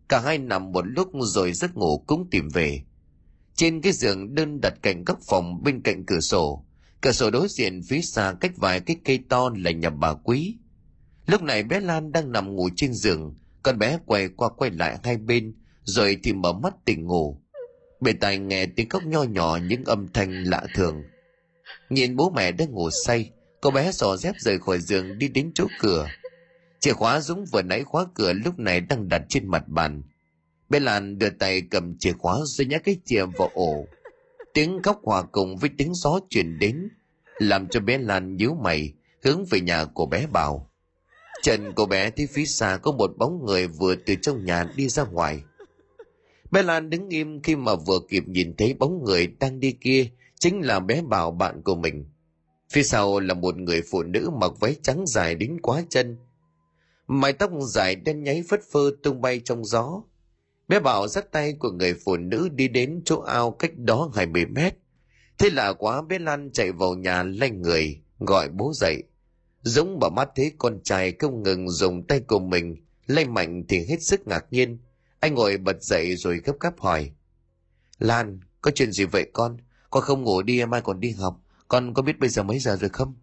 Cả hai nằm một lúc rồi giấc ngủ cũng tìm về. Trên cái giường đơn đặt cạnh góc phòng bên cạnh cửa sổ. Cửa sổ đối diện phía xa cách vài cái cây to là nhà bà quý. Lúc này bé Lan đang nằm ngủ trên giường, con bé quay qua quay lại hai bên, rồi thì mở mắt tỉnh ngủ. Bề tài nghe tiếng khóc nho nhỏ những âm thanh lạ thường. Nhìn bố mẹ đang ngủ say, cô bé xò dép rời khỏi giường đi đến chỗ cửa, Chìa khóa Dũng vừa nãy khóa cửa lúc này đang đặt trên mặt bàn. Bé Lan đưa tay cầm chìa khóa rồi nhắc cái chìa vào ổ. Tiếng khóc hòa cùng với tiếng gió truyền đến, làm cho bé Lan nhíu mày, hướng về nhà của bé Bảo. Trần cô bé thấy phía xa có một bóng người vừa từ trong nhà đi ra ngoài. Bé Lan đứng im khi mà vừa kịp nhìn thấy bóng người đang đi kia, chính là bé Bảo bạn của mình. Phía sau là một người phụ nữ mặc váy trắng dài đến quá chân, mái tóc dài đen nháy phất phơ tung bay trong gió. Bé bảo dắt tay của người phụ nữ đi đến chỗ ao cách đó hai mươi mét. Thế là quá bé lan chạy vào nhà lanh người, gọi bố dậy. Dũng mở mắt thấy con trai không ngừng dùng tay của mình, lay mạnh thì hết sức ngạc nhiên. Anh ngồi bật dậy rồi gấp gáp hỏi. Lan, có chuyện gì vậy con? Con không ngủ đi, mai còn đi học. Con có biết bây giờ mấy giờ rồi không?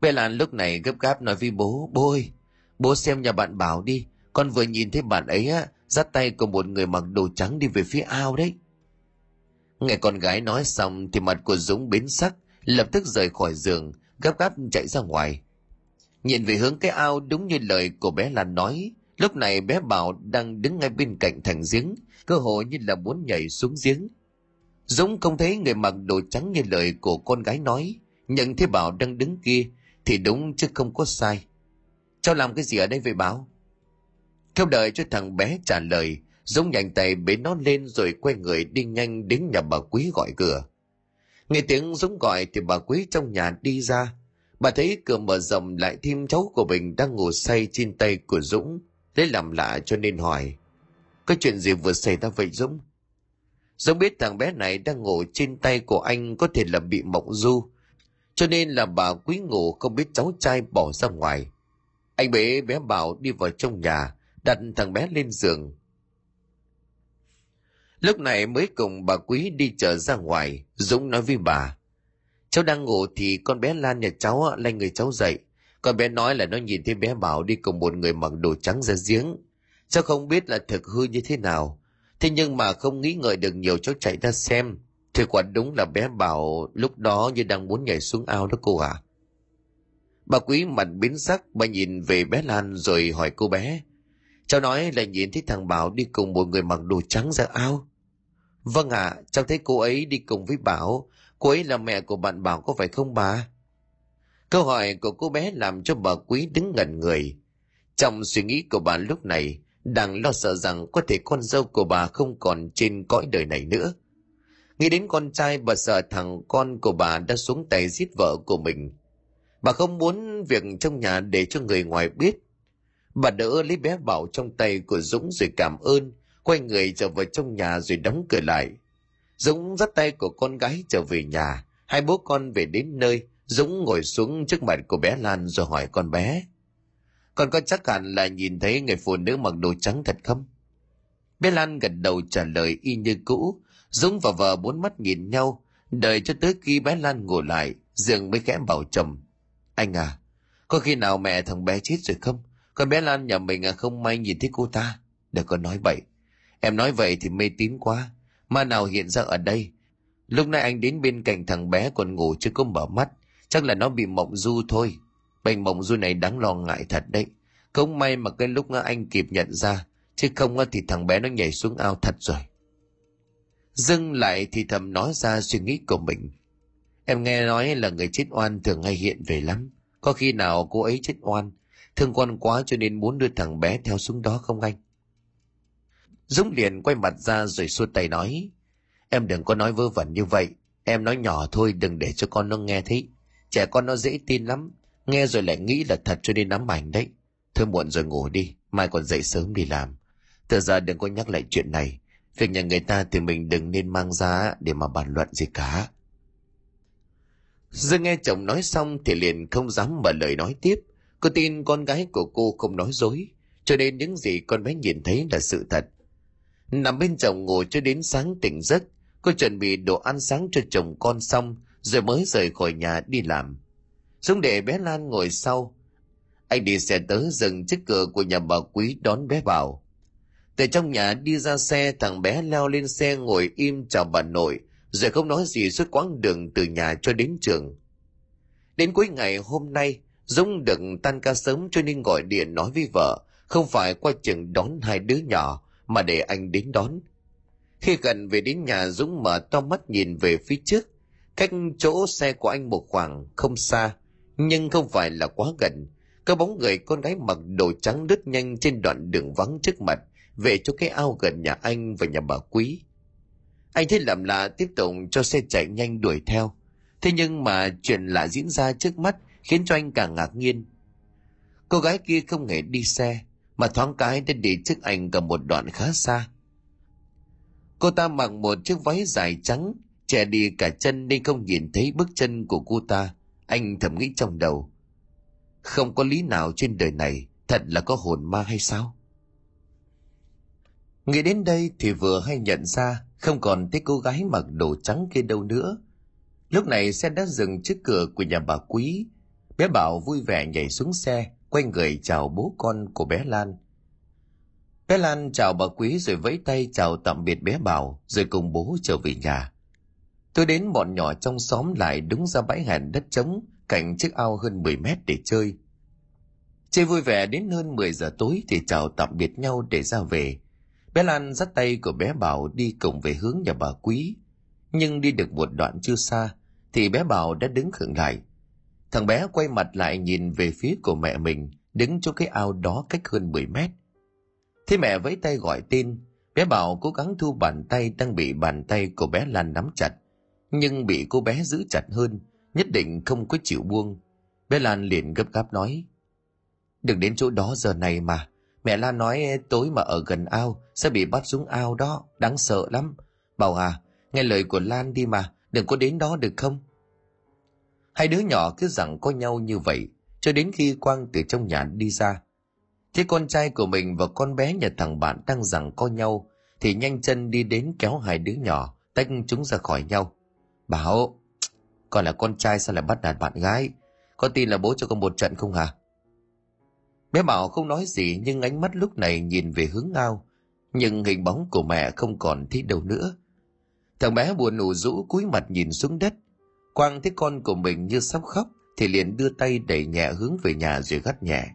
Bé lan lúc này gấp gáp nói với bố bố ơi, bố xem nhà bạn bảo đi. Con vừa nhìn thấy bạn ấy á, dắt tay của một người mặc đồ trắng đi về phía ao đấy. Nghe con gái nói xong thì mặt của dũng biến sắc, lập tức rời khỏi giường, gấp gáp chạy ra ngoài. Nhìn về hướng cái ao đúng như lời của bé lan nói, lúc này bé bảo đang đứng ngay bên cạnh thành giếng, cơ hội như là muốn nhảy xuống giếng. Dũng không thấy người mặc đồ trắng như lời của con gái nói, nhận thấy bảo đang đứng kia thì đúng chứ không có sai. Cháu làm cái gì ở đây vậy báo? theo đợi cho thằng bé trả lời, dũng nhanh tay bế nó lên rồi quay người đi nhanh đến nhà bà quý gọi cửa. Nghe tiếng dũng gọi thì bà quý trong nhà đi ra. Bà thấy cửa mở rộng lại thêm cháu của mình đang ngủ say trên tay của dũng, lấy làm lạ cho nên hỏi, có chuyện gì vừa xảy ra vậy dũng? Dũng biết thằng bé này đang ngủ trên tay của anh có thể là bị mộng du cho nên là bà quý ngủ không biết cháu trai bỏ ra ngoài. Anh bế bé bảo đi vào trong nhà, đặt thằng bé lên giường. Lúc này mới cùng bà quý đi chợ ra ngoài, dũng nói với bà, cháu đang ngủ thì con bé lan nhà cháu lay người cháu dậy. Con bé nói là nó nhìn thấy bé bảo đi cùng một người mặc đồ trắng ra giếng. Cháu không biết là thực hư như thế nào. Thế nhưng mà không nghĩ ngợi được nhiều, cháu chạy ra xem thì quả đúng là bé bảo lúc đó như đang muốn nhảy xuống ao đó cô à bà quý mặt biến sắc bà nhìn về bé lan rồi hỏi cô bé cháu nói là nhìn thấy thằng bảo đi cùng một người mặc đồ trắng ra ao. Vâng ạ à, cháu thấy cô ấy đi cùng với bảo. Cô ấy là mẹ của bạn bảo có phải không bà? Câu hỏi của cô bé làm cho bà quý đứng ngẩn người. Trong suy nghĩ của bà lúc này đang lo sợ rằng có thể con dâu của bà không còn trên cõi đời này nữa nghĩ đến con trai bà sợ thằng con của bà đã xuống tay giết vợ của mình. Bà không muốn việc trong nhà để cho người ngoài biết. Bà đỡ lấy bé bảo trong tay của dũng rồi cảm ơn, quay người trở vào trong nhà rồi đóng cửa lại. Dũng dắt tay của con gái trở về nhà. Hai bố con về đến nơi. Dũng ngồi xuống trước mặt của bé lan rồi hỏi con bé. Con có chắc hẳn là nhìn thấy người phụ nữ mặc đồ trắng thật không? Bé lan gật đầu trả lời y như cũ dũng và vợ bốn mắt nhìn nhau, đợi cho tới khi bé lan ngồi lại, dương mới khẽ bảo chồng, anh à có khi nào mẹ thằng bé chết rồi không? Con bé lan nhà mình à không may nhìn thấy cô ta. Đừng có nói vậy. Em nói vậy thì mê tín quá. Ma nào hiện ra ở đây? Lúc nãy anh đến bên cạnh thằng bé còn ngủ chưa có mở mắt. Chắc là nó bị mộng du thôi. Bệnh mộng du này đáng lo ngại thật đấy. Không may mà cái lúc anh kịp nhận ra. Chứ không thì thằng bé nó nhảy xuống ao thật rồi dưng lại thì thầm nói ra suy nghĩ của mình. Em nghe nói là người chết oan thường hay hiện về lắm. Có khi nào cô ấy chết oan, thương con quá cho nên muốn đưa thằng bé theo xuống đó không anh? Dũng liền quay mặt ra rồi xua tay nói, em đừng có nói vơ vẩn như vậy. Em nói nhỏ thôi, đừng để cho con nó nghe thấy. Trẻ con nó dễ tin lắm. Nghe rồi lại nghĩ là thật cho nên nắm ảnh đấy. Thôi muộn rồi ngủ đi, mai còn dậy sớm đi làm. Từ giờ đừng có nhắc lại chuyện này việc nhà người ta thì mình đừng nên mang ra để mà bàn luận gì cả Dương nghe chồng nói xong thì liền không dám mở lời nói tiếp. Cô tin con gái của cô không nói dối, cho nên những gì con bé nhìn thấy là sự thật. Nằm bên chồng ngồi cho đến sáng tỉnh giấc, cô chuẩn bị đồ ăn sáng cho chồng con xong, rồi mới rời khỏi nhà đi làm. Dũng để bé Lan ngồi sau. Anh đi xe tới dừng trước cửa của nhà bà Quý đón bé vào. Từ trong nhà đi ra xe, thằng bé leo lên xe ngồi im chào bà nội, rồi không nói gì suốt quãng đường từ nhà cho đến trường. Đến cuối ngày hôm nay, Dũng được tan ca sớm cho nên gọi điện nói với vợ, không phải qua trường đón hai đứa nhỏ, mà để anh đến đón. Khi gần về đến nhà Dũng mở to mắt nhìn về phía trước, cách chỗ xe của anh một khoảng không xa, nhưng không phải là quá gần. Có bóng người con gái mặc đồ trắng đứt nhanh trên đoạn đường vắng trước mặt, về cho cái ao gần nhà anh và nhà bà Quý. Anh thấy làm lạ tiếp tục cho xe chạy nhanh đuổi theo. Thế nhưng mà chuyện lạ diễn ra trước mắt khiến cho anh càng ngạc nhiên. Cô gái kia không hề đi xe, mà thoáng cái đã đi trước anh cả một đoạn khá xa. Cô ta mặc một chiếc váy dài trắng, che đi cả chân nên không nhìn thấy bước chân của cô ta. Anh thầm nghĩ trong đầu. Không có lý nào trên đời này thật là có hồn ma hay sao nghĩ đến đây thì vừa hay nhận ra không còn thấy cô gái mặc đồ trắng kia đâu nữa. Lúc này xe đã dừng trước cửa của nhà bà quý. Bé bảo vui vẻ nhảy xuống xe, quay người chào bố con của bé lan. Bé lan chào bà quý rồi vẫy tay chào tạm biệt bé bảo, rồi cùng bố trở về nhà. Tôi đến bọn nhỏ trong xóm lại đúng ra bãi hẹn đất trống, cạnh chiếc ao hơn 10 mét để chơi. Chơi vui vẻ đến hơn 10 giờ tối thì chào tạm biệt nhau để ra về bé lan dắt tay của bé bảo đi cùng về hướng nhà bà quý. Nhưng đi được một đoạn chưa xa, thì bé bảo đã đứng khựng lại. Thằng bé quay mặt lại nhìn về phía của mẹ mình, đứng chỗ cái ao đó cách hơn 10 mét. Thế mẹ vẫy tay gọi tên, bé bảo cố gắng thu bàn tay đang bị bàn tay của bé lan nắm chặt. Nhưng bị cô bé giữ chặt hơn, nhất định không có chịu buông. Bé lan liền gấp gáp nói, đừng đến chỗ đó giờ này mà mẹ lan nói tối mà ở gần ao, sẽ bị bắt xuống ao đó, đáng sợ lắm. Bảo à nghe lời của lan đi mà, đừng có đến đó được không? Hai đứa nhỏ cứ rằng có nhau như vậy, cho đến khi quang từ trong nhà đi ra. Thế con trai của mình và con bé nhà thằng bạn đang rằng có nhau, thì nhanh chân đi đến kéo hai đứa nhỏ, tách chúng ra khỏi nhau. Bảo, con là con trai, sao lại bắt nạt bạn gái? Con tin là bố cho con một trận không hả? Bé bảo không nói gì nhưng ánh mắt lúc này nhìn về hướng ao nhưng hình bóng của mẹ không còn thấy đâu nữa. Thằng bé buồn ủ rũ cúi mặt nhìn xuống đất. Quang thấy con của mình như sắp khóc thì liền đưa tay đẩy nhẹ hướng về nhà rồi gắt nhẹ.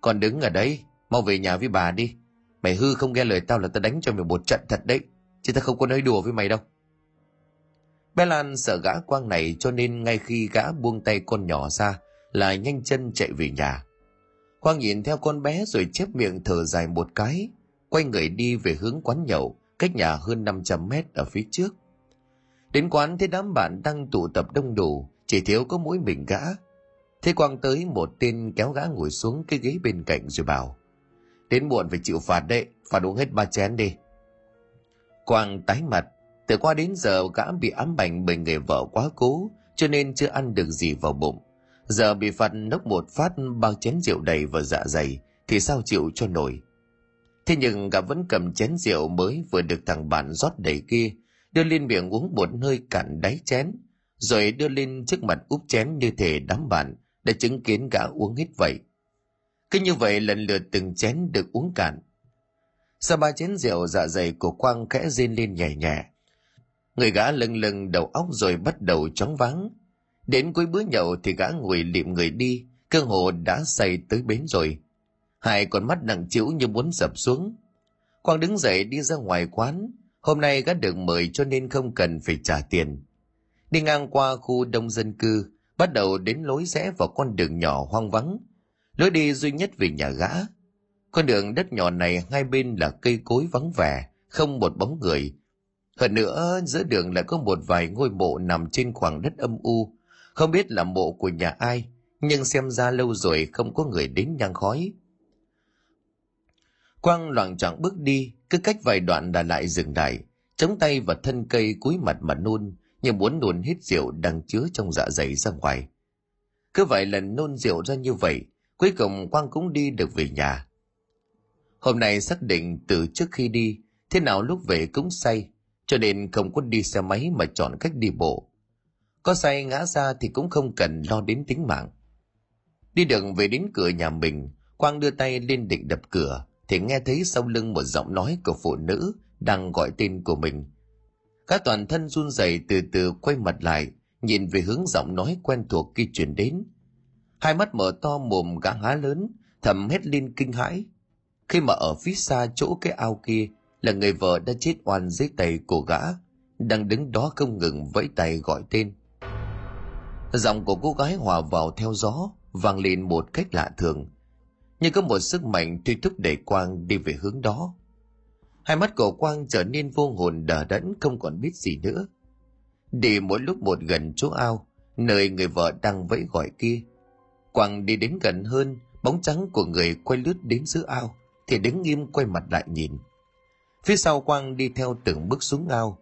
Con đứng ở đây, mau về nhà với bà đi. Mày hư không nghe lời tao là tao đánh cho mày một trận thật đấy, chứ tao không có nói đùa với mày đâu. Bé lan sợ gã quang này cho nên ngay khi gã buông tay con nhỏ ra là nhanh chân chạy về nhà quang nhìn theo con bé rồi chép miệng thở dài một cái, quay người đi về hướng quán nhậu, cách nhà hơn 500 mét ở phía trước. Đến quán thấy đám bạn đang tụ tập đông đủ, chỉ thiếu có mỗi mình gã. Thế quang tới, một tên kéo gã ngồi xuống cái ghế bên cạnh rồi bảo, đến muộn phải chịu phạt đấy, phạt uống hết ba chén đi. Quang tái mặt, từ qua đến giờ gã bị ám ảnh bởi người vợ quá cố, cho nên chưa ăn được gì vào bụng giờ bị phạt nốc một phát, bao chén rượu đầy vào dạ dày, thì sao chịu cho nổi? Thế nhưng gã vẫn cầm chén rượu mới vừa được thằng bạn rót đầy kia, đưa lên miệng uống một hơi cạn đáy chén, rồi đưa lên trước mặt úp chén như thể đám bạn đã chứng kiến gã uống hết vậy. Cứ như vậy lần lượt từng chén được uống cạn. Sau ba chén rượu dạ dày của quang khẽ rên lên nhẹ nhẹ. Người gã lưng lưng, đầu óc rồi bắt đầu chóng váng đến cuối bữa nhậu thì gã ngồi liệm người đi, cơ hồ đã say tới bến rồi. Hai con mắt nặng chịu như muốn dập xuống. Quang đứng dậy đi ra ngoài quán. Hôm nay gã được mời cho nên không cần phải trả tiền. Đi ngang qua khu đông dân cư, bắt đầu đến lối rẽ vào con đường nhỏ hoang vắng. Lối đi duy nhất về nhà gã. Con đường đất nhỏ này hai bên là cây cối vắng vẻ, không một bóng người. Hơn nữa, giữa đường lại có một vài ngôi mộ nằm trên khoảng đất âm u không biết là mộ của nhà ai, nhưng xem ra lâu rồi không có người đến nhang khói. Quang loạng choạng bước đi, cứ cách vài đoạn đã lại dừng lại, chống tay vào thân cây cúi mặt mà nôn, như muốn nôn hết rượu đang chứa trong dạ dày ra ngoài. Cứ vài lần nôn rượu ra như vậy, cuối cùng quang cũng đi được về nhà. Hôm nay xác định từ trước khi đi, thế nào lúc về cũng say, cho nên không có đi xe máy mà chọn cách đi bộ có say ngã ra thì cũng không cần lo đến tính mạng. Đi đường về đến cửa nhà mình, quang đưa tay lên định đập cửa, thì nghe thấy sau lưng một giọng nói của phụ nữ đang gọi tên của mình. Các toàn thân run rẩy từ từ quay mặt lại, nhìn về hướng giọng nói quen thuộc khi truyền đến. Hai mắt mở to mồm gã há lớn, thầm hết lên kinh hãi. Khi mà ở phía xa chỗ cái ao kia, là người vợ đã chết oan dưới tay của gã, đang đứng đó không ngừng vẫy tay gọi tên giọng của cô gái hòa vào theo gió, vang lên một cách lạ thường. Như có một sức mạnh truy thúc đẩy quang đi về hướng đó. Hai mắt của quang trở nên vô hồn đờ đẫn, không còn biết gì nữa. Đi mỗi lúc một gần chỗ ao, nơi người vợ đang vẫy gọi kia. Quang đi đến gần hơn, bóng trắng của người quay lướt đến giữa ao, thì đứng nghiêm quay mặt lại nhìn. Phía sau quang đi theo từng bước xuống ao.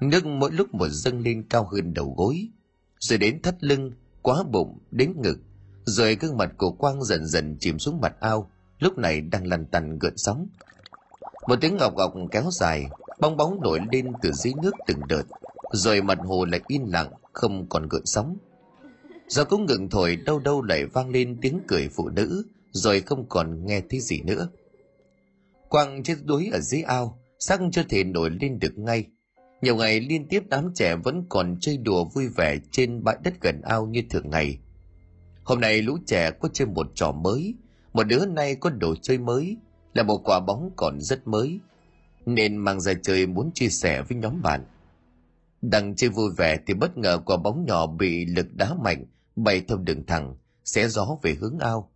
Nước mỗi lúc một dâng lên cao hơn đầu gối rồi đến thắt lưng, quá bụng, đến ngực. Rồi gương mặt của quang dần dần chìm xuống mặt ao. Lúc này đang lăn tăn gợn sóng. Một tiếng ngọc ngọc kéo dài, bong bóng nổi lên từ dưới nước từng đợt. Rồi mặt hồ lại im lặng, không còn gợn sóng. Gió cũng ngừng thổi đâu đâu lại vang lên tiếng cười phụ nữ, rồi không còn nghe thấy gì nữa. Quang chết đuối ở dưới ao sắc chưa thể nổi lên được ngay nhiều ngày liên tiếp đám trẻ vẫn còn chơi đùa vui vẻ trên bãi đất gần ao như thường ngày. Hôm nay lũ trẻ có chơi một trò mới, một đứa nay có đồ chơi mới, là một quả bóng còn rất mới, nên mang ra chơi muốn chia sẻ với nhóm bạn. Đang chơi vui vẻ thì bất ngờ quả bóng nhỏ bị lực đá mạnh, bay theo đường thẳng, xé gió về hướng ao.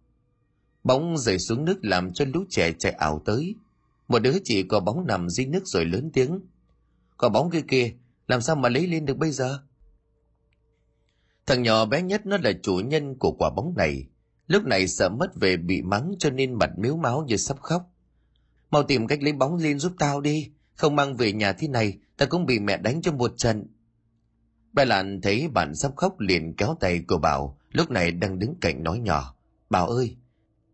Bóng rơi xuống nước làm cho lũ trẻ chạy ảo tới. Một đứa chỉ có bóng nằm dưới nước rồi lớn tiếng quả bóng kia kia làm sao mà lấy lên được bây giờ thằng nhỏ bé nhất nó là chủ nhân của quả bóng này lúc này sợ mất về bị mắng cho nên mặt miếu máu như sắp khóc mau tìm cách lấy bóng lên giúp tao đi không mang về nhà thế này ta cũng bị mẹ đánh cho một trận Bà Lan thấy bạn sắp khóc liền kéo tay của Bảo, lúc này đang đứng cạnh nói nhỏ. Bảo ơi,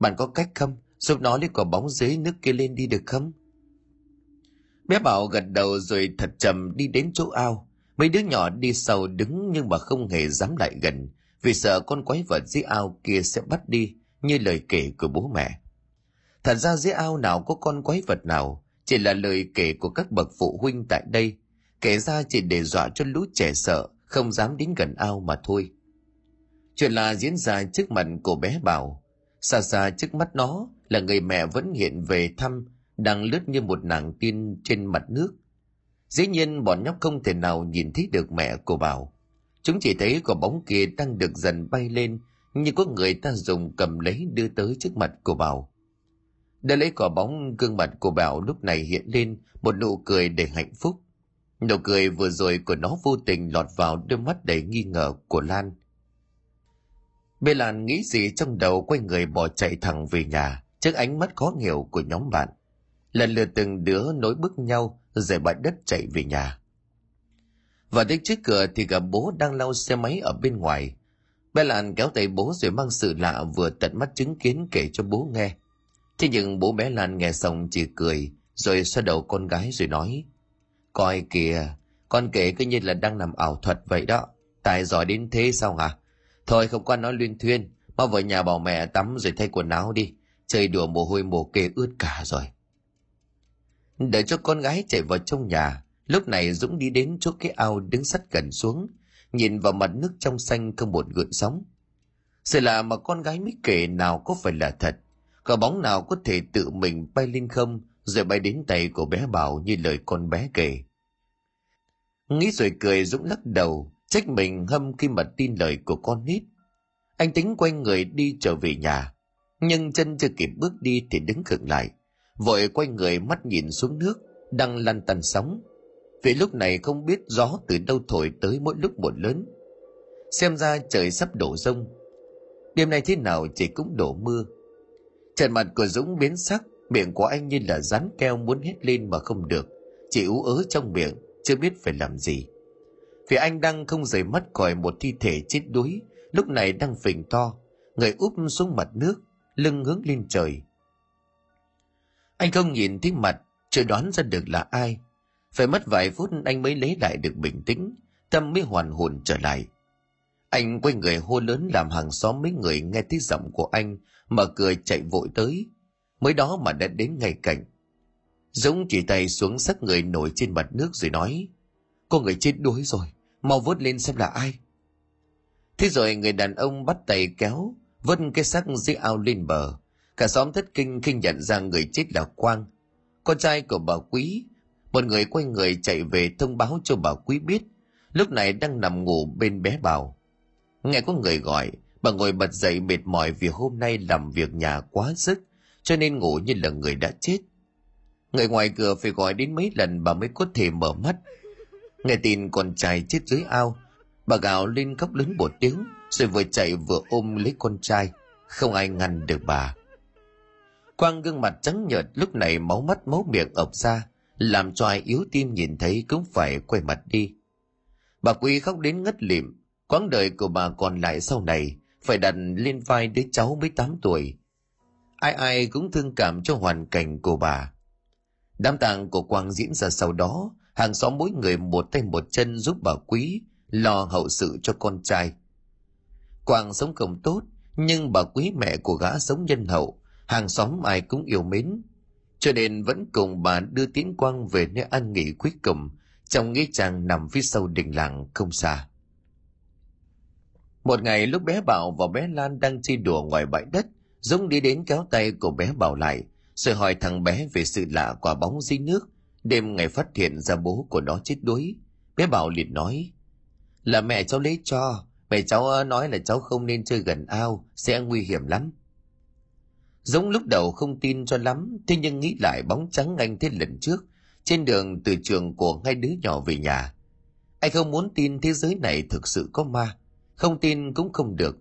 bạn có cách không? Giúp nó lấy quả bóng dưới nước kia lên đi được không? Bé Bảo gật đầu rồi thật chậm đi đến chỗ ao. Mấy đứa nhỏ đi sau đứng nhưng mà không hề dám lại gần, vì sợ con quái vật dưới ao kia sẽ bắt đi, như lời kể của bố mẹ. Thật ra dưới ao nào có con quái vật nào, chỉ là lời kể của các bậc phụ huynh tại đây, kể ra chỉ để dọa cho lũ trẻ sợ, không dám đến gần ao mà thôi. Chuyện là diễn ra trước mặt của bé Bảo. Xa xa trước mắt nó là người mẹ vẫn hiện về thăm, đang lướt như một nàng tiên trên mặt nước. Dĩ nhiên bọn nhóc không thể nào nhìn thấy được mẹ của Bảo. Chúng chỉ thấy quả bóng kia đang được dần bay lên, như có người ta dùng cầm lấy đưa tới trước mặt của Bảo. Để lấy quả bóng, gương mặt của Bảo lúc này hiện lên một nụ cười đầy hạnh phúc. Nụ cười vừa rồi của nó vô tình lọt vào đôi mắt đầy nghi ngờ của Lan. Bê Lan nghĩ gì trong đầu quay người bỏ chạy thẳng về nhà trước ánh mắt khó hiểu của nhóm bạn. Lần lượt từng đứa nối bước nhau rời bãi đất chạy về nhà. Và đến trước cửa thì gặp bố đang lau xe máy ở bên ngoài. Bé Lan kéo tay bố rồi mang sự lạ vừa tận mắt chứng kiến kể cho bố nghe. Thế nhưng bố bé Lan nghe xong chỉ cười rồi xoa đầu con gái rồi nói Coi kìa, con kể cứ như là đang nằm ảo thuật vậy đó. Tài giỏi đến thế sao hả? Thôi không quan nói luyên thuyên, mau vào nhà bảo mẹ tắm rồi thay quần áo đi. Chơi đùa mồ hôi mồ kê ướt cả rồi. Đợi cho con gái chạy vào trong nhà, lúc này Dũng đi đến chỗ cái ao đứng sắt gần xuống, nhìn vào mặt nước trong xanh không một gợn sóng. Sự lạ mà con gái mới kể nào có phải là thật, quả bóng nào có thể tự mình bay lên không rồi bay đến tay của bé Bảo như lời con bé kể. Nghĩ rồi cười Dũng lắc đầu, trách mình hâm khi mà tin lời của con nít. Anh tính quay người đi trở về nhà, nhưng chân chưa kịp bước đi thì đứng khựng lại, vội quay người mắt nhìn xuống nước, đang lăn tăn sóng. Vì lúc này không biết gió từ đâu thổi tới mỗi lúc một lớn. Xem ra trời sắp đổ rông. Đêm nay thế nào chỉ cũng đổ mưa. Trần mặt của Dũng biến sắc, miệng của anh như là rắn keo muốn hét lên mà không được, chỉ ú ớ trong miệng, chưa biết phải làm gì. Vì anh đang không rời mắt khỏi một thi thể chết đuối, lúc này đang phình to, người úp xuống mặt nước, lưng hướng lên trời. Anh không nhìn thấy mặt, chưa đoán ra được là ai. Phải mất vài phút anh mới lấy lại được bình tĩnh, tâm mới hoàn hồn trở lại. Anh quay người hô lớn làm hàng xóm mấy người nghe tiếng giọng của anh, mở cửa chạy vội tới. Mới đó mà đã đến ngay cạnh. Dũng chỉ tay xuống sắc người nổi trên mặt nước rồi nói Có người chết đuối rồi Mau vớt lên xem là ai Thế rồi người đàn ông bắt tay kéo Vớt cái xác dưới ao lên bờ Cả xóm thất kinh khi nhận ra người chết là Quang Con trai của bà Quý Một người quay người chạy về thông báo cho bà Quý biết Lúc này đang nằm ngủ bên bé Bảo Nghe có người gọi Bà ngồi bật dậy mệt mỏi vì hôm nay làm việc nhà quá sức Cho nên ngủ như là người đã chết Người ngoài cửa phải gọi đến mấy lần bà mới có thể mở mắt. Nghe tin con trai chết dưới ao, bà gào lên khóc lớn một tiếng, rồi vừa chạy vừa ôm lấy con trai. Không ai ngăn được bà. Quang gương mặt trắng nhợt lúc này máu mắt máu miệng ập ra, làm cho ai yếu tim nhìn thấy cũng phải quay mặt đi. Bà Quý khóc đến ngất lịm, quãng đời của bà còn lại sau này phải đặt lên vai đứa cháu mới 8 tuổi. ai ai cũng thương cảm cho hoàn cảnh của bà đám tang của quang diễn ra sau đó hàng xóm mỗi người một tay một chân giúp bà quý lo hậu sự cho con trai quang sống không tốt nhưng bà quý mẹ của gã sống nhân hậu hàng xóm ai cũng yêu mến. Cho nên vẫn cùng bà đưa tiến quang về nơi an nghỉ cuối cùng, trong nghĩa trang nằm phía sau đình làng không xa. Một ngày lúc bé bảo và bé lan đang chơi đùa ngoài bãi đất, dũng đi đến kéo tay của bé bảo lại, rồi hỏi thằng bé về sự lạ quả bóng dưới nước. Đêm ngày phát hiện ra bố của nó chết đuối. Bé bảo liền nói, là mẹ cháu lấy cho. Mẹ cháu ờ, nói là cháu không nên chơi gần ao, sẽ nguy hiểm lắm. Dũng lúc đầu không tin cho lắm, thế nhưng nghĩ lại bóng trắng anh thế lần trước, trên đường từ trường của hai đứa nhỏ về nhà. Anh không muốn tin thế giới này thực sự có ma, không tin cũng không được.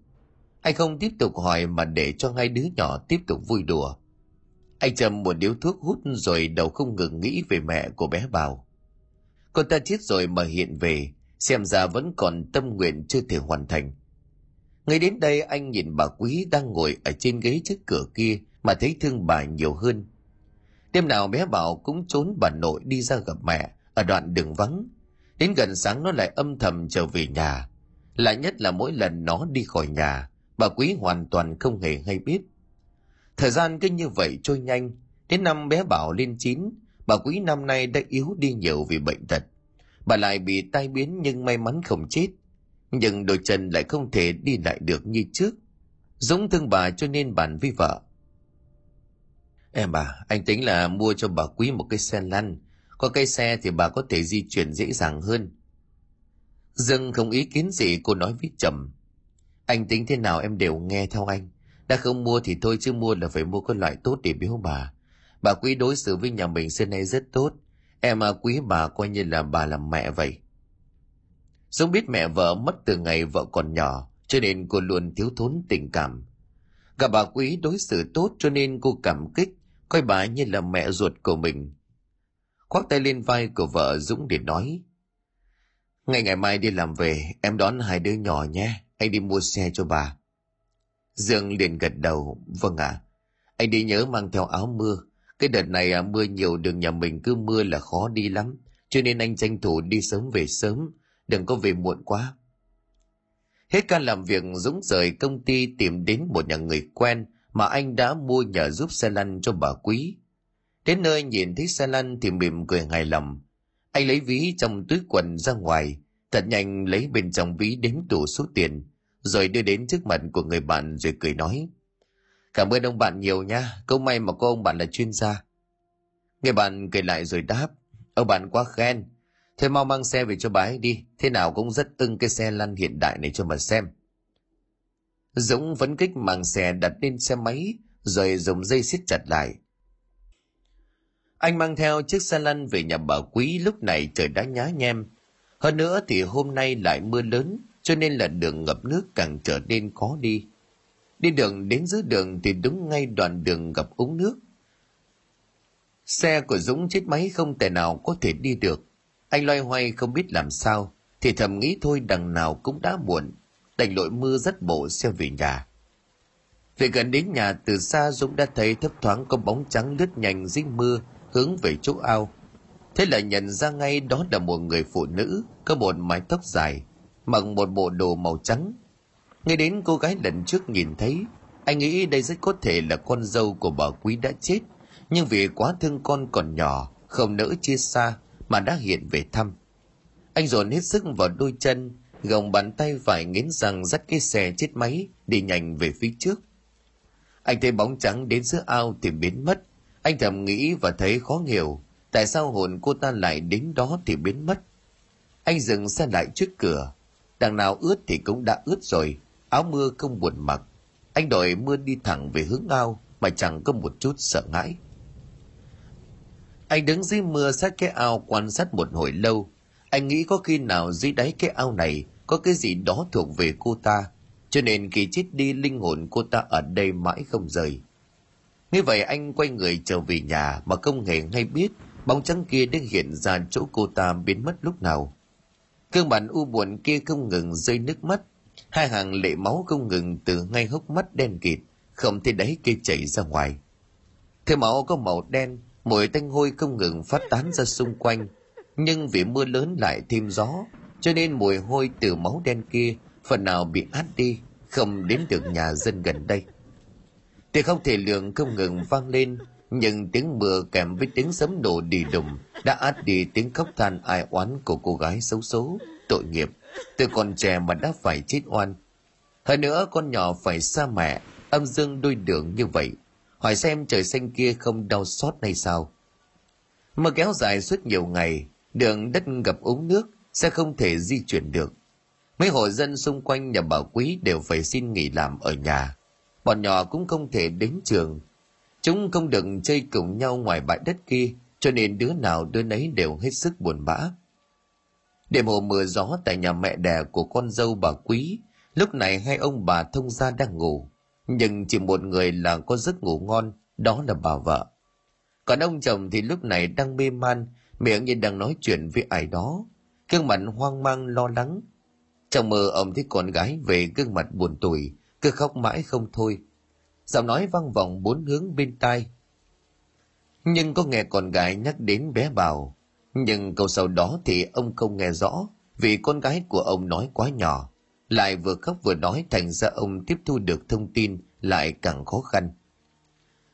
Anh không tiếp tục hỏi mà để cho hai đứa nhỏ tiếp tục vui đùa. Anh chầm một điếu thuốc hút rồi đầu không ngừng nghĩ về mẹ của bé Bảo. Cô ta chết rồi mà hiện về, xem ra vẫn còn tâm nguyện chưa thể hoàn thành. Ngay đến đây anh nhìn bà Quý đang ngồi ở trên ghế trước cửa kia mà thấy thương bà nhiều hơn. Đêm nào bé Bảo cũng trốn bà nội đi ra gặp mẹ ở đoạn đường vắng. Đến gần sáng nó lại âm thầm trở về nhà. Lạ nhất là mỗi lần nó đi khỏi nhà, bà Quý hoàn toàn không hề hay biết. Thời gian cứ như vậy trôi nhanh, đến năm bé Bảo lên chín, bà Quý năm nay đã yếu đi nhiều vì bệnh tật. Bà lại bị tai biến nhưng may mắn không chết – nhưng đôi chân lại không thể đi lại được như trước. Giống thương bà cho nên bàn với vợ. Em bà anh tính là mua cho bà quý một cái xe lăn. Có cây xe thì bà có thể di chuyển dễ dàng hơn. Dương không ý kiến gì cô nói với trầm. Anh tính thế nào em đều nghe theo anh. Đã không mua thì thôi chứ mua là phải mua cái loại tốt để biếu bà. Bà quý đối xử với nhà mình xưa nay rất tốt. Em à, quý bà coi như là bà làm mẹ vậy. Dũng biết mẹ vợ mất từ ngày vợ còn nhỏ, cho nên cô luôn thiếu thốn tình cảm. Gặp bà quý đối xử tốt cho nên cô cảm kích, coi bà như là mẹ ruột của mình. Khoác tay lên vai của vợ Dũng để nói. Ngày ngày mai đi làm về, em đón hai đứa nhỏ nhé, anh đi mua xe cho bà. Dương liền gật đầu, vâng ạ. À. Anh đi nhớ mang theo áo mưa, cái đợt này à, mưa nhiều đường nhà mình cứ mưa là khó đi lắm, cho nên anh tranh thủ đi sớm về sớm, đừng có về muộn quá. Hết ca làm việc Dũng rời công ty tìm đến một nhà người quen mà anh đã mua nhờ giúp xe lăn cho bà Quý. Đến nơi nhìn thấy xe lăn thì mỉm cười hài lòng. Anh lấy ví trong túi quần ra ngoài, thật nhanh lấy bên trong ví đếm đủ số tiền, rồi đưa đến trước mặt của người bạn rồi cười nói. Cảm ơn ông bạn nhiều nha, câu may mà có ông bạn là chuyên gia. Người bạn cười lại rồi đáp, ông bạn quá khen, Thôi mau mang xe về cho bà ấy đi, thế nào cũng rất ưng cái xe lăn hiện đại này cho mà xem. Dũng vẫn kích mang xe đặt lên xe máy, rồi dùng dây siết chặt lại. Anh mang theo chiếc xe lăn về nhà bà Quý lúc này trời đã nhá nhem. Hơn nữa thì hôm nay lại mưa lớn, cho nên là đường ngập nước càng trở nên khó đi. Đi đường đến giữa đường thì đúng ngay đoạn đường gặp úng nước. Xe của Dũng chết máy không thể nào có thể đi được. Anh loay hoay không biết làm sao, thì thầm nghĩ thôi đằng nào cũng đã muộn, đành lội mưa rất bộ xe về nhà. Về gần đến nhà từ xa Dũng đã thấy thấp thoáng có bóng trắng lướt nhanh dưới mưa hướng về chỗ ao. Thế là nhận ra ngay đó là một người phụ nữ có một mái tóc dài, mặc một bộ đồ màu trắng. nghe đến cô gái lần trước nhìn thấy, anh nghĩ đây rất có thể là con dâu của bà Quý đã chết, nhưng vì quá thương con còn nhỏ, không nỡ chia xa, mà đã hiện về thăm. Anh dồn hết sức vào đôi chân, gồng bàn tay phải nghiến răng dắt cái xe chết máy đi nhanh về phía trước. Anh thấy bóng trắng đến giữa ao thì biến mất. Anh thầm nghĩ và thấy khó hiểu, tại sao hồn cô ta lại đến đó thì biến mất. Anh dừng xe lại trước cửa. Đằng nào ướt thì cũng đã ướt rồi, áo mưa không buồn mặc. Anh đội mưa đi thẳng về hướng ao mà chẳng có một chút sợ hãi. Anh đứng dưới mưa sát cái ao quan sát một hồi lâu. Anh nghĩ có khi nào dưới đáy cái ao này có cái gì đó thuộc về cô ta. Cho nên khi chết đi linh hồn cô ta ở đây mãi không rời. Như vậy anh quay người trở về nhà mà không hề hay biết bóng trắng kia đã hiện ra chỗ cô ta biến mất lúc nào. Cương bản u buồn kia không ngừng rơi nước mắt. Hai hàng lệ máu không ngừng từ ngay hốc mắt đen kịt, không thể đáy kia chảy ra ngoài. Thứ máu có màu đen, mùi tanh hôi không ngừng phát tán ra xung quanh, nhưng vì mưa lớn lại thêm gió, cho nên mùi hôi từ máu đen kia phần nào bị át đi, không đến được nhà dân gần đây. Thì không thể lượng không ngừng vang lên, nhưng tiếng mưa kèm với tiếng sấm nổ đi đùng đã át đi tiếng khóc than ai oán của cô gái xấu số, tội nghiệp. Từ còn trẻ mà đã phải chết oan. Hơn nữa con nhỏ phải xa mẹ, âm dương đôi đường như vậy. Hỏi xem trời xanh kia không đau xót hay sao? Mưa kéo dài suốt nhiều ngày, đường đất ngập úng nước, sẽ không thể di chuyển được. Mấy hộ dân xung quanh nhà bà Quý đều phải xin nghỉ làm ở nhà. Bọn nhỏ cũng không thể đến trường. Chúng không được chơi cùng nhau ngoài bãi đất kia, cho nên đứa nào đứa nấy đều hết sức buồn bã. Đêm hôm mưa gió tại nhà mẹ đẻ của con dâu bà Quý, lúc này hai ông bà thông gia đang ngủ. Nhưng chỉ một người là có giấc ngủ ngon, đó là bà vợ. Còn ông chồng thì lúc này đang mê man, miệng như đang nói chuyện với ai đó. Gương mặt hoang mang lo lắng. Trong mơ ông thấy con gái về gương mặt buồn tủi, cứ khóc mãi không thôi. Giọng nói vang vọng bốn hướng bên tai. Nhưng có nghe con gái nhắc đến bé Bảo. Nhưng câu sau đó thì ông không nghe rõ vì con gái của ông nói quá nhỏ. Lại vừa khóc vừa nói thành ra ông tiếp thu được thông tin lại càng khó khăn.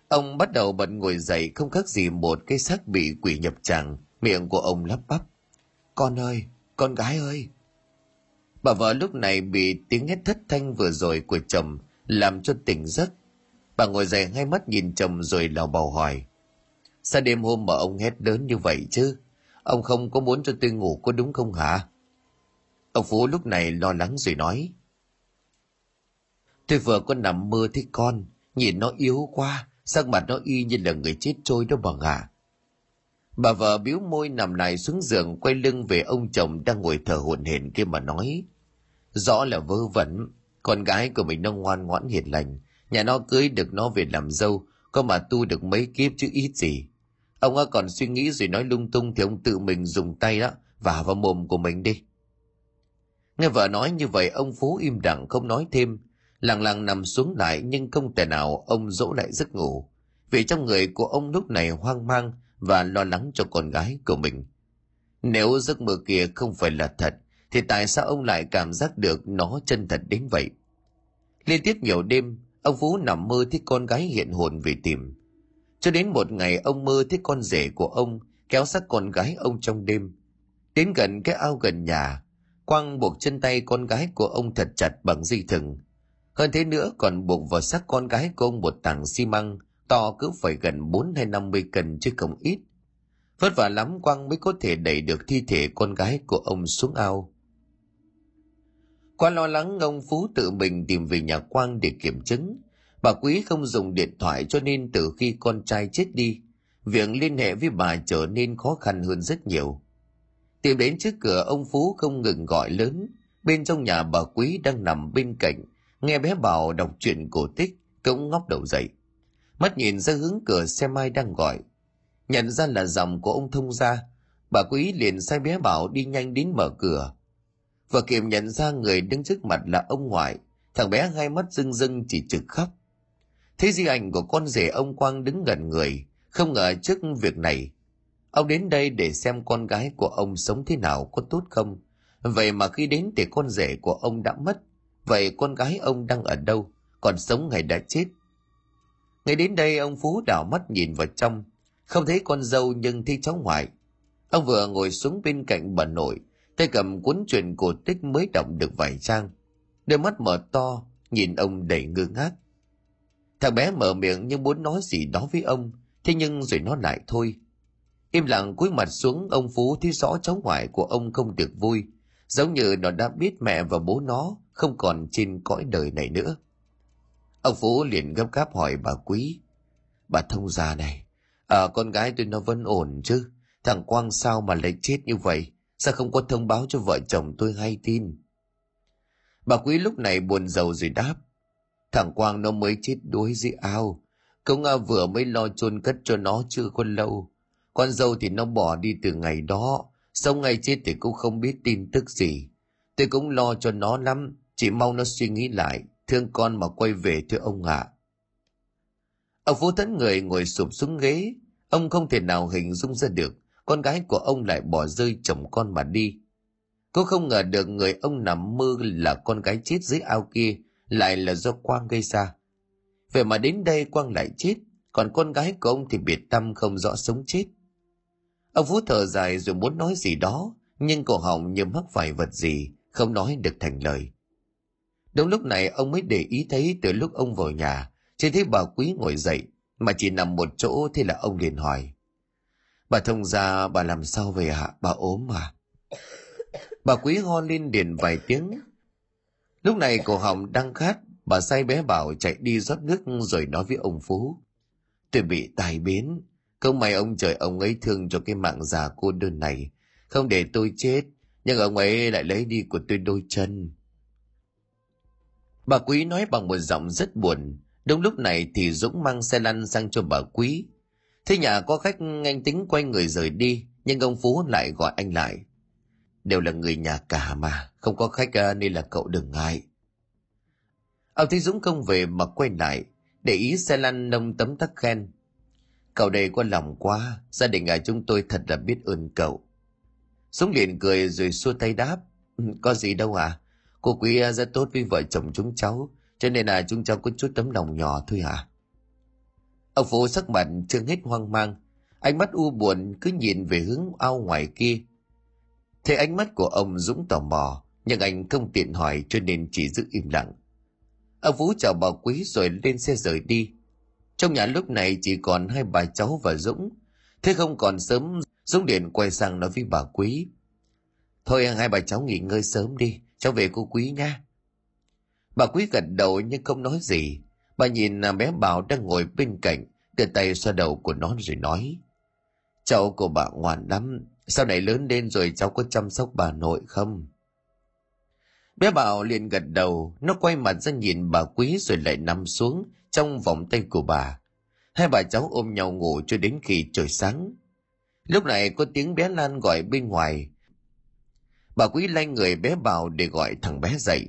Ông bắt đầu bận ngồi dậy không khác gì một cái xác bị quỷ nhập tràng, miệng của ông lắp bắp. Con ơi, con gái ơi! Bà vợ lúc này bị tiếng hét thất thanh vừa rồi của chồng làm cho tỉnh giấc. Bà ngồi dậy hai mắt nhìn chồng rồi lào bào hỏi. Sao đêm hôm mà ông hét lớn như vậy chứ? Ông không có muốn cho tôi ngủ có đúng không hả? Ông Phú lúc này lo lắng rồi nói. Tôi vừa có nằm mơ thấy con, nhìn nó yếu quá, sắc mặt nó y như là người chết trôi đó bà ngà. Bà vợ biếu môi nằm lại xuống giường quay lưng về ông chồng đang ngồi thở hổn hển kia mà nói. Rõ là vơ vẩn, con gái của mình nó ngoan ngoãn hiền lành, nhà nó cưới được nó về làm dâu, có mà tu được mấy kiếp chứ ít gì. Ông ấy còn suy nghĩ rồi nói lung tung thì ông tự mình dùng tay đó, vả vào mồm của mình đi. Nghe vợ nói như vậy ông Phú im lặng không nói thêm, lặng lặng nằm xuống lại nhưng không thể nào ông dỗ lại giấc ngủ. Vì trong người của ông lúc này hoang mang và lo lắng cho con gái của mình. Nếu giấc mơ kia không phải là thật, thì tại sao ông lại cảm giác được nó chân thật đến vậy? Liên tiếp nhiều đêm, ông Phú nằm mơ thấy con gái hiện hồn về tìm. Cho đến một ngày ông mơ thấy con rể của ông kéo sát con gái ông trong đêm. Đến gần cái ao gần nhà, Quang buộc chân tay con gái của ông thật chặt bằng dây thừng. Hơn thế nữa còn buộc vào xác con gái của ông một tảng xi măng to cứ phải gần bốn hay năm mươi cân chứ không ít. Vất vả lắm Quang mới có thể đẩy được thi thể con gái của ông xuống ao. Qua lo lắng ông Phú tự mình tìm về nhà Quang để kiểm chứng. Bà Quý không dùng điện thoại cho nên từ khi con trai chết đi, việc liên hệ với bà trở nên khó khăn hơn rất nhiều. Tìm đến trước cửa ông Phú không ngừng gọi lớn, bên trong nhà bà Quý đang nằm bên cạnh, nghe bé Bảo đọc chuyện cổ tích, cũng ngóc đầu dậy. Mắt nhìn ra hướng cửa xem ai đang gọi. Nhận ra là dòng của ông thông gia, bà Quý liền sai bé Bảo đi nhanh đến mở cửa. Vừa kịp nhận ra người đứng trước mặt là ông ngoại, thằng bé hai mắt rưng rưng chỉ trực khóc. Thấy di ảnh của con rể ông Quang đứng gần người, không ngờ trước việc này. Ông đến đây để xem con gái của ông sống thế nào có tốt không. Vậy mà khi đến thì con rể của ông đã mất. Vậy con gái ông đang ở đâu? Còn sống hay đã chết? ngay đến đây ông Phú đảo mắt nhìn vào trong. Không thấy con dâu nhưng thấy cháu ngoại. Ông vừa ngồi xuống bên cạnh bà nội. Tay cầm cuốn truyện cổ tích mới động được vài trang. Đôi mắt mở to, nhìn ông đầy ngơ ngác. Thằng bé mở miệng nhưng muốn nói gì đó với ông, thế nhưng rồi nó lại thôi. Im lặng cúi mặt xuống ông Phú thấy rõ cháu ngoại của ông không được vui, giống như nó đã biết mẹ và bố nó không còn trên cõi đời này nữa. Ông Phú liền gấp gáp hỏi bà Quý. Bà thông gia này, à, con gái tôi nó vẫn ổn chứ, thằng Quang sao mà lại chết như vậy, sao không có thông báo cho vợ chồng tôi hay tin. Bà Quý lúc này buồn rầu rồi đáp. Thằng Quang nó mới chết đuối dưới ao. Công à vừa mới lo chôn cất cho nó chưa có lâu. Con dâu thì nó bỏ đi từ ngày đó. Sống ngày chết thì cũng không biết tin tức gì. Tôi cũng lo cho nó lắm. Chỉ mong nó suy nghĩ lại. Thương con mà quay về thưa ông ạ. À. Ông Phú tấn người ngồi sụp xuống ghế. Ông không thể nào hình dung ra được con gái của ông lại bỏ rơi chồng con mà đi. Cô không ngờ được người ông nằm mơ là con gái chết dưới ao kia lại là do Quang gây ra. Vậy mà đến đây Quang lại chết, còn con gái của ông thì biệt tâm không rõ sống chết. Ông Phú thở dài rồi muốn nói gì đó, nhưng cổ họng như mắc phải vật gì, không nói được thành lời. Đúng lúc này ông mới để ý thấy từ lúc ông vào nhà, chỉ thấy bà Quý ngồi dậy, mà chỉ nằm một chỗ thì là ông liền hỏi. Bà thông ra bà làm sao về hả Bà ốm mà. Bà Quý ho lên điền vài tiếng. Lúc này cổ họng đang khát, bà say bé bảo chạy đi rót nước rồi nói với ông Phú. Tôi bị tai biến, không may ông trời ông ấy thương cho cái mạng già cô đơn này. Không để tôi chết, nhưng ông ấy lại lấy đi của tôi đôi chân. Bà Quý nói bằng một giọng rất buồn. Đúng lúc này thì Dũng mang xe lăn sang cho bà Quý. Thế nhà có khách anh tính quay người rời đi, nhưng ông Phú lại gọi anh lại. Đều là người nhà cả mà, không có khách à, nên là cậu đừng ngại. Ông thấy Dũng không về mà quay lại, để ý xe lăn nông tấm tắc khen. Cậu đây có lòng quá, gia đình nhà chúng tôi thật là biết ơn cậu. Sống liền cười rồi xua tay đáp. Ừ, có gì đâu à, cô quý rất tốt với vợ chồng chúng cháu, cho nên là chúng cháu có chút tấm lòng nhỏ thôi à. Ông Phú sắc mặt chưa hết hoang mang, ánh mắt u buồn cứ nhìn về hướng ao ngoài kia. Thế ánh mắt của ông Dũng tò mò, nhưng anh không tiện hỏi cho nên chỉ giữ im lặng. Ông Phú chào bà Quý rồi lên xe rời đi. Trong nhà lúc này chỉ còn hai bà cháu và Dũng. Thế không còn sớm, Dũng điện quay sang nói với bà Quý. Thôi hai bà cháu nghỉ ngơi sớm đi, cháu về cô Quý nha. Bà Quý gật đầu nhưng không nói gì. Bà nhìn à, bé Bảo đang ngồi bên cạnh, đưa tay xoa đầu của nó rồi nói. Cháu của bà ngoan lắm, sau này lớn lên rồi cháu có chăm sóc bà nội không? Bé Bảo liền gật đầu, nó quay mặt ra nhìn bà Quý rồi lại nằm xuống trong vòng tay của bà. Hai bà cháu ôm nhau ngủ cho đến khi trời sáng. Lúc này có tiếng bé Lan gọi bên ngoài. Bà Quý lay người bé vào để gọi thằng bé dậy.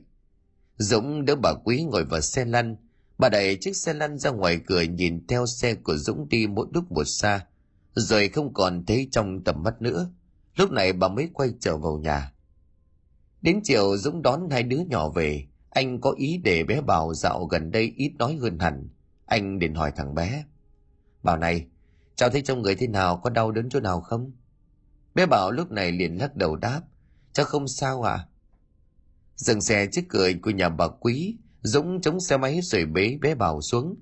Dũng đỡ bà Quý ngồi vào xe lăn, Bà đẩy chiếc xe lăn ra ngoài cửa nhìn theo xe của Dũng đi mỗi lúc một xa, rồi không còn thấy trong tầm mắt nữa. Lúc này bà mới quay trở vào nhà. Đến chiều Dũng đón hai đứa nhỏ về, anh có ý để bé Bảo dạo gần đây ít nói hơn hẳn. Anh định hỏi thằng bé. Bảo này, cháu thấy trong người thế nào, có đau đớn chỗ nào không? Bé Bảo lúc này liền lắc đầu đáp. Cháu không sao à? Dừng xe trước cửa của nhà bà Quý, Dũng chống xe máy rồi bế bé Bảo xuống.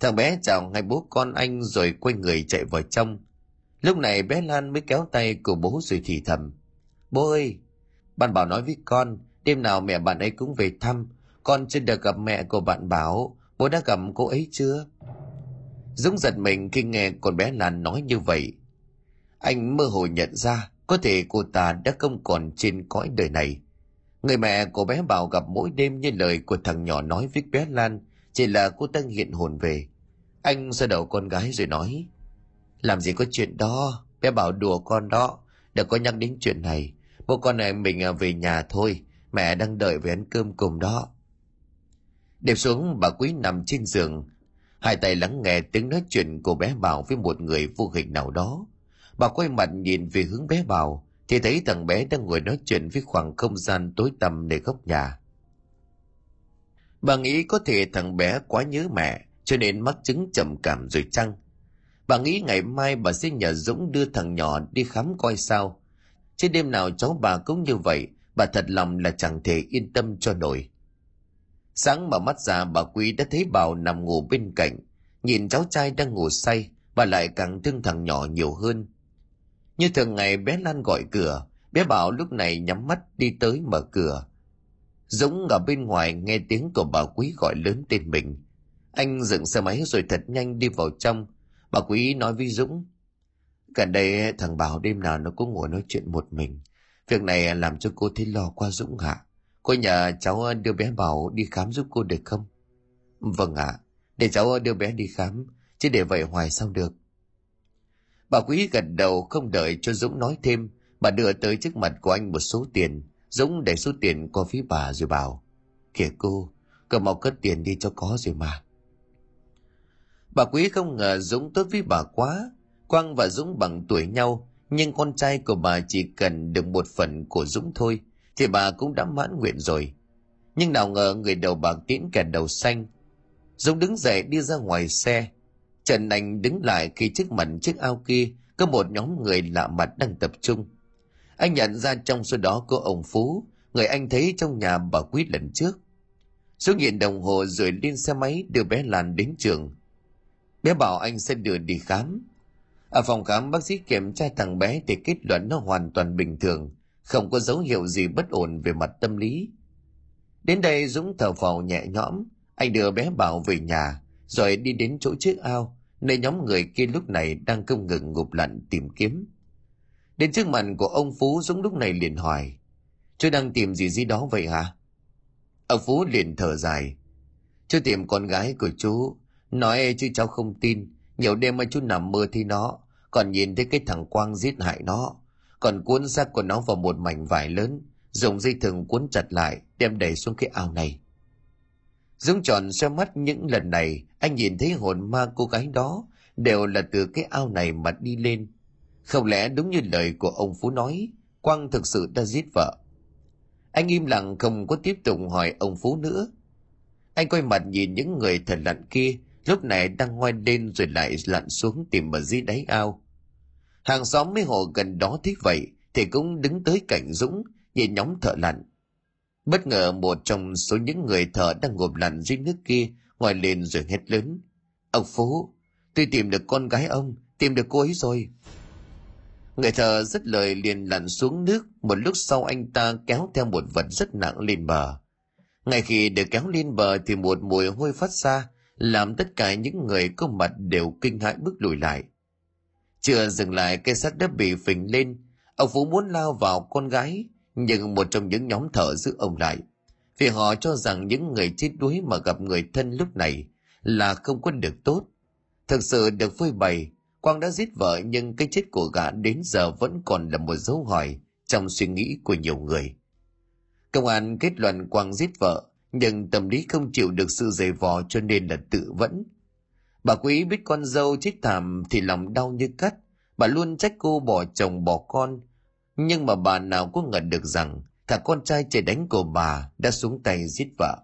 Thằng bé chào ngay bố con anh rồi quay người chạy vào trong. Lúc này bé Lan mới kéo tay của bố rồi thì thầm. Bố ơi, bạn Bảo nói với con, đêm nào mẹ bạn ấy cũng về thăm. Con chưa được gặp mẹ của bạn Bảo, bố đã gặp cô ấy chưa? Dũng giật mình khi nghe con bé Lan nói như vậy. Anh mơ hồ nhận ra, có thể cô ta đã không còn trên cõi đời này. Người mẹ của bé Bảo gặp mỗi đêm như lời của thằng nhỏ nói với bé Lan, chỉ là cô ta hiện hồn về. Anh xoa đầu con gái rồi nói, làm gì có chuyện đó, bé Bảo đùa con đó, đừng có nhắc đến chuyện này. Bố con này mình à, về nhà thôi, mẹ đang đợi về ăn cơm cùng đó. Đêm xuống bà Quý nằm trên giường, hai tay lắng nghe tiếng nói chuyện của bé Bảo với một người vô hình nào đó. Bà quay mặt nhìn về hướng bé Bảo, thì thấy thằng bé đang ngồi nói chuyện với khoảng không gian tối tăm để góc nhà. Bà nghĩ có thể thằng bé quá nhớ mẹ, cho nên mắc chứng trầm cảm rồi chăng? Bà nghĩ ngày mai bà sẽ nhờ Dũng đưa thằng nhỏ đi khám coi sao. Chứ đêm nào cháu bà cũng như vậy, bà thật lòng là chẳng thể yên tâm cho nổi. Sáng mở mắt ra bà Quý đã thấy Bảo nằm ngủ bên cạnh. Nhìn cháu trai đang ngủ say, bà lại càng thương thằng nhỏ nhiều hơn. Như thường ngày bé Lan gọi cửa, bé Bảo lúc này nhắm mắt đi tới mở cửa. Dũng ở bên ngoài nghe tiếng của bà Quý gọi lớn tên mình. Anh dựng xe máy rồi thật nhanh đi vào trong. Bà Quý nói với Dũng. Gần đây thằng Bảo đêm nào nó cũng ngồi nói chuyện một mình. Việc này làm cho cô thấy lo qua Dũng hả? Cô nhờ cháu đưa bé Bảo đi khám giúp cô được không? Vâng ạ, để cháu đưa bé đi khám, chứ để vậy hoài sao được. Bà Quý gật đầu không đợi cho Dũng nói thêm, bà đưa tới trước mặt của anh một số tiền. Dũng để số tiền qua phía bà rồi bảo, kìa cô, cầm mau cất tiền đi cho có rồi mà. Bà Quý không ngờ Dũng tốt với bà quá. Quang và Dũng bằng tuổi nhau, nhưng con trai của bà chỉ cần được một phần của Dũng thôi, thì bà cũng đã mãn nguyện rồi. Nhưng nào ngờ người đầu bạc tiễn kẻ đầu xanh. Dũng đứng dậy đi ra ngoài xe. Trần Anh đứng lại khi trước mặt chiếc ao kia có một nhóm người lạ mặt đang tập trung. Anh nhận ra trong số đó có ông Phú, người anh thấy trong nhà bà Quý lần trước. Dũng nhìn đồng hồ rồi lên xe máy đưa bé Lan đến trường. Bé bảo anh sẽ đưa đi khám. Ở phòng khám bác sĩ kiểm tra thằng bé thì kết luận nó hoàn toàn bình thường, không có dấu hiệu gì bất ổn về mặt tâm lý. Đến đây Dũng thở phào nhẹ nhõm, anh đưa bé Bảo về nhà, rồi đi đến chỗ chiếc ao, nơi nhóm người kia lúc này đang không ngừng ngụp lặn tìm kiếm. Đến trước mặt của ông Phú Dũng lúc này liền hỏi, chú đang tìm gì gì đó vậy hả? Ông Phú liền thở dài, chú tìm con gái của chú, nói chứ cháu không tin, nhiều đêm mà chú nằm mơ thì nó, còn nhìn thấy cái thằng Quang giết hại nó, còn cuốn xác của nó vào một mảnh vải lớn, dùng dây thừng cuốn chặt lại, đem đẩy xuống cái ao này. Dũng tròn xoe mắt những lần này, anh nhìn thấy hồn ma cô gái đó đều là từ cái ao này mà đi lên. Không lẽ đúng như lời của ông Phú nói, Quang thực sự đã giết vợ. Anh im lặng không có tiếp tục hỏi ông Phú nữa. Anh quay mặt nhìn những người thần lặn kia, lúc này đang ngoan lên rồi lại lặn xuống tìm ở dưới đáy ao. Hàng xóm mấy hộ gần đó thích vậy thì cũng đứng tới cạnh Dũng nhìn nhóm thợ lặn. Bất ngờ một trong số những người thợ đang ngộp lặn dưới nước kia ngoài lên rồi hét lớn. Ông Phú, tôi tìm được con gái ông, tìm được cô ấy rồi. Người thợ rất lời liền lặn xuống nước, một lúc sau anh ta kéo theo một vật rất nặng lên bờ. Ngay khi được kéo lên bờ thì một mùi hôi phát ra, làm tất cả những người có mặt đều kinh hãi bước lùi lại. Chưa dừng lại cây sắt đã bị phình lên, ông Phú muốn lao vào con gái, nhưng một trong những nhóm thợ giữ ông lại. Vì họ cho rằng những người chết đuối mà gặp người thân lúc này là không có được tốt. Thực sự được phơi bày, Quang đã giết vợ nhưng cái chết của gã đến giờ vẫn còn là một dấu hỏi trong suy nghĩ của nhiều người. Công an kết luận Quang giết vợ, nhưng tâm lý không chịu được sự dày vò cho nên là tự vẫn. Bà quý biết con dâu chết thảm thì lòng đau như cắt, bà luôn trách cô bỏ chồng bỏ con, nhưng mà bà nào có ngờ được rằng thằng con trai trời đánh của bà đã xuống tay giết vợ.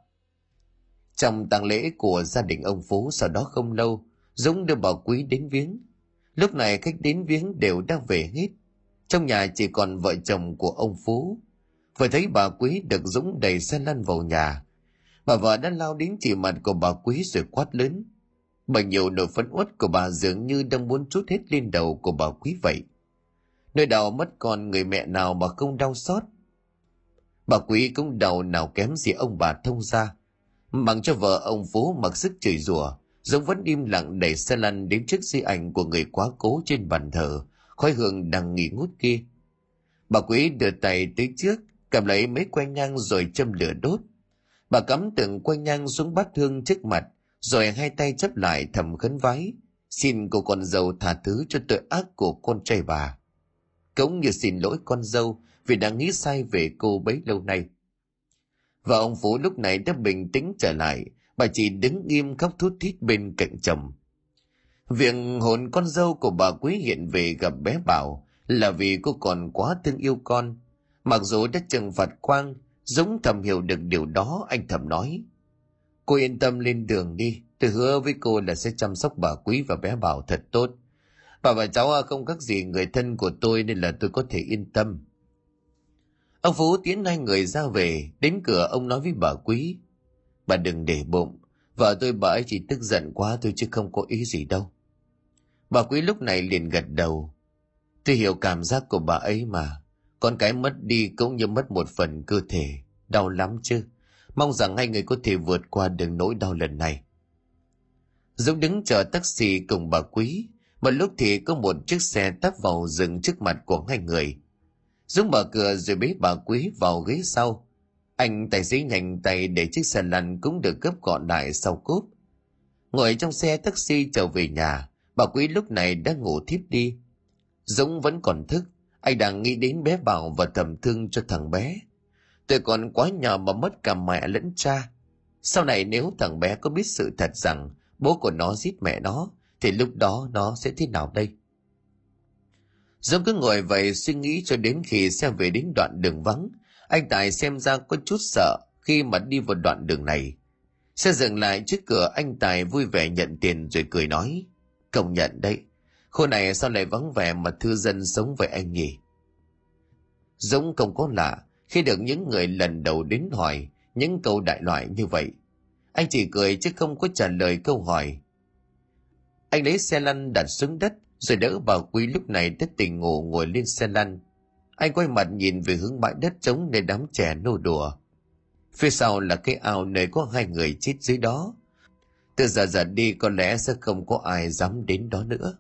Trong tang lễ của gia đình ông Phú sau đó không lâu, Dũng đưa bà Quý đến viếng. Lúc này khách đến viếng đều đang về hết. Trong nhà chỉ còn vợ chồng của ông Phú. Vừa thấy bà Quý được Dũng đẩy xe lăn vào nhà. Bà vợ đã lao đến chỉ mặt của bà Quý rồi quát lớn. Bởi nhiều nỗi phấn uất của bà dường như đang muốn trút hết lên đầu của bà Quý vậy. Nơi đau mất con người mẹ nào mà không đau xót. Bà Quý cũng đầu nào kém gì ông bà thông ra. Bằng cho vợ ông Phú mặc sức chửi rủa giống vẫn im lặng đẩy xe lăn đến trước di ảnh của người quá cố trên bàn thờ, khói hương đang nghỉ ngút kia. Bà Quý đưa tay tới trước, cầm lấy mấy que nhang rồi châm lửa đốt. Bà cắm từng quanh nhang xuống bát hương trước mặt, rồi hai tay chấp lại thầm khấn vái, xin cô con dâu tha thứ cho tội ác của con trai bà. Cũng như xin lỗi con dâu vì đã nghĩ sai về cô bấy lâu nay. Và ông Phú lúc này đã bình tĩnh trở lại, bà chỉ đứng im khóc thút thít bên cạnh chồng. Việc hồn con dâu của bà Quý hiện về gặp bé Bảo là vì cô còn quá thương yêu con. Mặc dù đã trừng phạt Quang, Dũng thầm hiểu được điều đó, anh thầm nói. Cô yên tâm lên đường đi, tôi hứa với cô là sẽ chăm sóc bà Quý và bé Bảo thật tốt. Bà và cháu à, không khác gì người thân của tôi nên là tôi có thể yên tâm. Ông Phú tiến hai người ra về, đến cửa ông nói với bà Quý. Bà đừng để bụng, vợ tôi bà ấy chỉ tức giận quá thôi chứ không có ý gì đâu. Bà Quý lúc này liền gật đầu. Tôi hiểu cảm giác của bà ấy mà. Con cái mất đi cũng như mất một phần cơ thể. Đau lắm chứ. Mong rằng hai người có thể vượt qua được nỗi đau lần này. Dũng đứng chờ taxi cùng bà Quý. Một lúc thì có một chiếc xe tấp vào dừng trước mặt của hai người. Dũng mở cửa rồi bế bà Quý vào ghế sau. Anh tài xế nhanh tay để chiếc xe lăn cũng được gấp gọn lại sau cốp. Ngồi trong xe taxi trở về nhà, bà Quý lúc này đã ngủ thiếp đi. Dũng vẫn còn thức, anh đang nghĩ đến bé Bảo và thầm thương cho thằng bé. Tôi còn quá nhỏ mà mất cả mẹ lẫn cha. Sau này nếu thằng bé có biết sự thật rằng bố của nó giết mẹ nó, thì lúc đó nó sẽ thế nào đây? Dũng cứ ngồi vậy suy nghĩ cho đến khi xe về đến đoạn đường vắng. Anh Tài xem ra có chút sợ khi mà đi vào đoạn đường này. Xe dừng lại trước cửa anh Tài vui vẻ nhận tiền rồi cười nói. Công nhận đấy, khu này sao lại vắng vẻ mà thư dân sống vậy anh nhỉ? Dũng không có lạ, khi được những người lần đầu đến hỏi những câu đại loại như vậy. Anh chỉ cười chứ không có trả lời câu hỏi. Anh lấy xe lăn đặt xuống đất, rồi đỡ bà Quý lúc này đất tỉnh ngủ ngồi lên xe lăn. Anh quay mặt nhìn về hướng bãi đất trống nơi đám trẻ nô đùa. Phía sau là cái ao nơi có hai người chết dưới đó. Từ giờ giờ đi có lẽ sẽ không có ai dám đến đó nữa.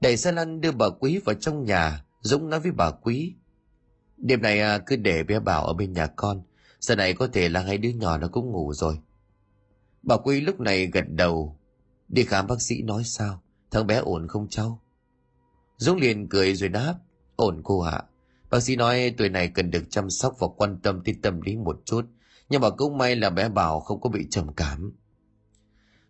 Đẩy xe lăn đưa bà Quý vào trong nhà, Dũng nói với bà Quý. Đêm này à, cứ để bé Bảo ở bên nhà con, giờ này có thể là hai đứa nhỏ nó cũng ngủ rồi. Bà Quý lúc này gật đầu, đi khám bác sĩ nói sao, thằng bé ổn không cháu? Dũng liền cười rồi đáp, ổn cô ạ. Bác sĩ nói tuổi này cần được chăm sóc và quan tâm tới tâm lý một chút, nhưng mà cũng may là bé Bảo không có bị trầm cảm.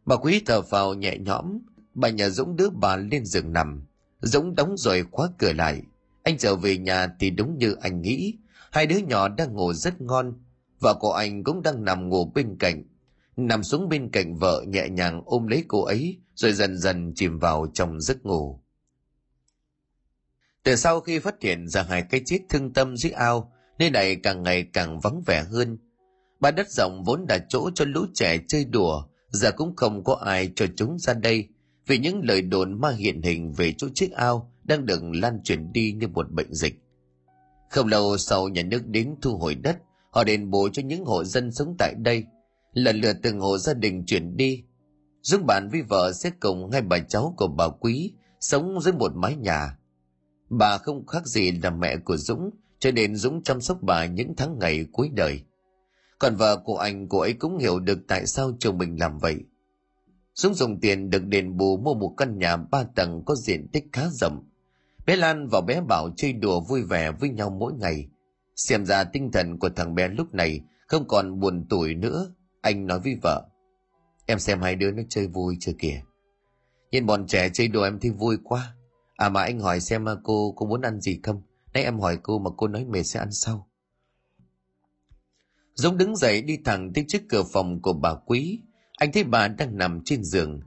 Bà Quý thở vào nhẹ nhõm, bà nhà Dũng đứa bà lên giường nằm. Dũng đóng rồi khóa cửa lại. Anh trở về nhà thì đúng như anh nghĩ, hai đứa nhỏ đang ngủ rất ngon. Vợ của anh cũng đang nằm ngủ bên cạnh. Nằm xuống bên cạnh vợ nhẹ nhàng ôm lấy cô ấy, rồi dần dần chìm vào trong giấc ngủ. Từ sau khi phát hiện ra hai cái chết thương tâm dưới ao, nơi này càng ngày càng vắng vẻ hơn. Ba đất rộng vốn là chỗ cho lũ trẻ chơi đùa, giờ cũng không có ai cho chúng ra đây, vì những lời đồn ma hiện hình về chỗ chiếc ao đang được lan truyền đi như một bệnh dịch. Không lâu sau nhà nước đến thu hồi đất, họ đền bù cho những hộ dân sống tại đây. Lần lượt từng hộ gia đình chuyển đi. Dũng bạn với vợ sẽ cùng hai bà cháu của bà Quý sống dưới một mái nhà. Bà không khác gì là mẹ của Dũng, cho nên Dũng chăm sóc bà những tháng ngày cuối đời. Còn vợ của anh, cô ấy cũng hiểu được tại sao chồng mình làm vậy. Dũng dùng tiền được đền bù mua một căn nhà ba tầng có diện tích khá rộng. Bé Lan và bé Bảo chơi đùa vui vẻ với nhau mỗi ngày. Xem ra tinh thần của thằng bé lúc này không còn buồn tuổi nữa. Anh nói với vợ. Em xem hai đứa nó chơi vui chưa kìa. Nhìn bọn trẻ chơi đùa em thấy vui quá. À mà anh hỏi xem cô cô muốn ăn gì không? Nãy em hỏi cô mà cô nói mệt sẽ ăn sau. Dũng đứng dậy đi thẳng tới trước cửa phòng của bà Quý. Anh thấy bà đang nằm trên giường,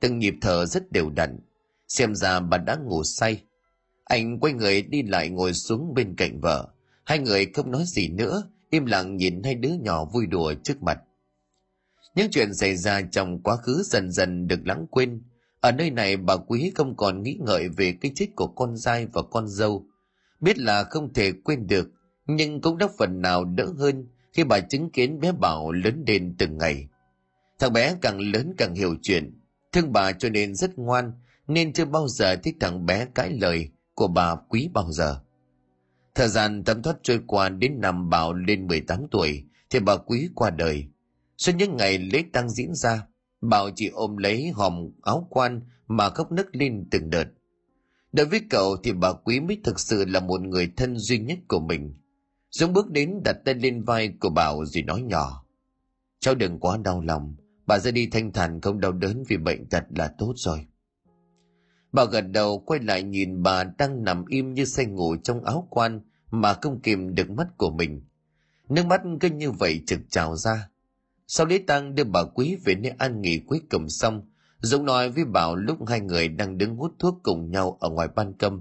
từng nhịp thở rất đều đặn. Xem ra bà đã ngủ say. Anh quay người đi lại ngồi xuống bên cạnh vợ. Hai người không nói gì nữa, im lặng nhìn hai đứa nhỏ vui đùa trước mặt. Những chuyện xảy ra trong quá khứ dần dần được lãng quên. Ở nơi này bà Quý không còn nghĩ ngợi về cái chết của con dai và con dâu. Biết là không thể quên được, nhưng cũng đã phần nào đỡ hơn khi bà chứng kiến bé Bảo lớn lên từng ngày. Thằng bé càng lớn càng hiểu chuyện, thương bà cho nên rất ngoan, nên chưa bao giờ thích thằng bé cãi lời của bà quý bao giờ. Thời gian thấm thoát trôi qua đến năm Bảo lên 18 tuổi, thì bà quý qua đời. Sau những ngày lễ tăng diễn ra, Bảo chỉ ôm lấy hòm áo quan mà khóc nức lên từng đợt. Đối với cậu thì bà quý mới thực sự là một người thân duy nhất của mình – Dũng bước đến đặt tay lên vai của Bảo rồi nói nhỏ. Cháu đừng quá đau lòng, bà ra đi thanh thản không đau đớn vì bệnh tật là tốt rồi. bà gật đầu quay lại nhìn bà đang nằm im như say ngủ trong áo quan mà không kìm được mắt của mình. Nước mắt cứ như vậy trực trào ra. Sau lễ tang đưa bà quý về nơi an nghỉ cuối cùng xong, Dũng nói với Bảo lúc hai người đang đứng hút thuốc cùng nhau ở ngoài ban công.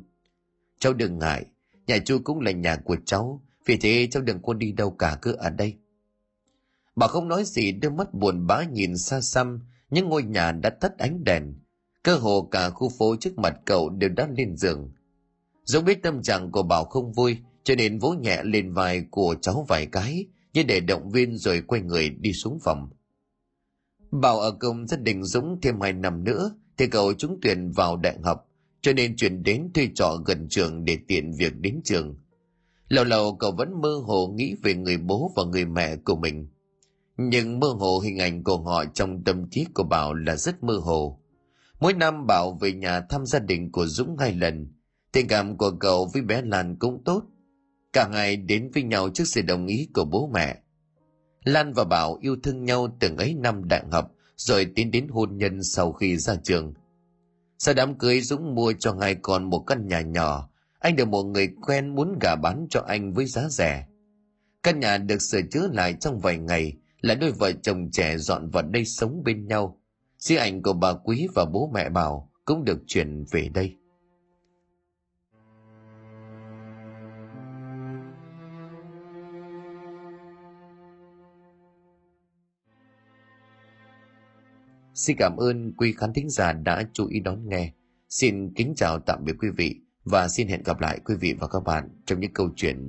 Cháu đừng ngại, nhà chú cũng là nhà của cháu, vì thế cháu đừng có đi đâu cả cứ ở đây. Bà không nói gì đưa mắt buồn bã nhìn xa xăm những ngôi nhà đã tắt ánh đèn. Cơ hồ cả khu phố trước mặt cậu đều đã lên giường. Dũng biết tâm trạng của Bảo không vui, cho nên vỗ nhẹ lên vai của cháu vài cái, như để động viên rồi quay người đi xuống phòng. Bảo ở cùng gia đình Dũng thêm hai năm nữa, thì cậu trúng tuyển vào đại học, cho nên chuyển đến thuê trọ gần trường để tiện việc đến trường. Lâu lâu cậu vẫn mơ hồ nghĩ về người bố và người mẹ của mình. Nhưng mơ hồ hình ảnh của họ trong tâm trí của Bảo là rất mơ hồ. Mỗi năm Bảo về nhà thăm gia đình của Dũng hai lần. Tình cảm của cậu với bé Lan cũng tốt. Cả hai đến với nhau trước sự đồng ý của bố mẹ. Lan và Bảo yêu thương nhau từng ấy năm đại học rồi tiến đến hôn nhân sau khi ra trường. Sau đám cưới Dũng mua cho hai con một căn nhà nhỏ, anh được một người quen muốn gả bán cho anh với giá rẻ. Căn nhà được sửa chữa lại trong vài ngày là đôi vợ chồng trẻ dọn vào đây sống bên nhau. Di ảnh của bà Quý và bố mẹ Bảo cũng được chuyển về đây. Xin cảm ơn quý khán thính giả đã chú ý đón nghe. Xin kính chào tạm biệt quý vị và xin hẹn gặp lại quý vị và các bạn trong những câu chuyện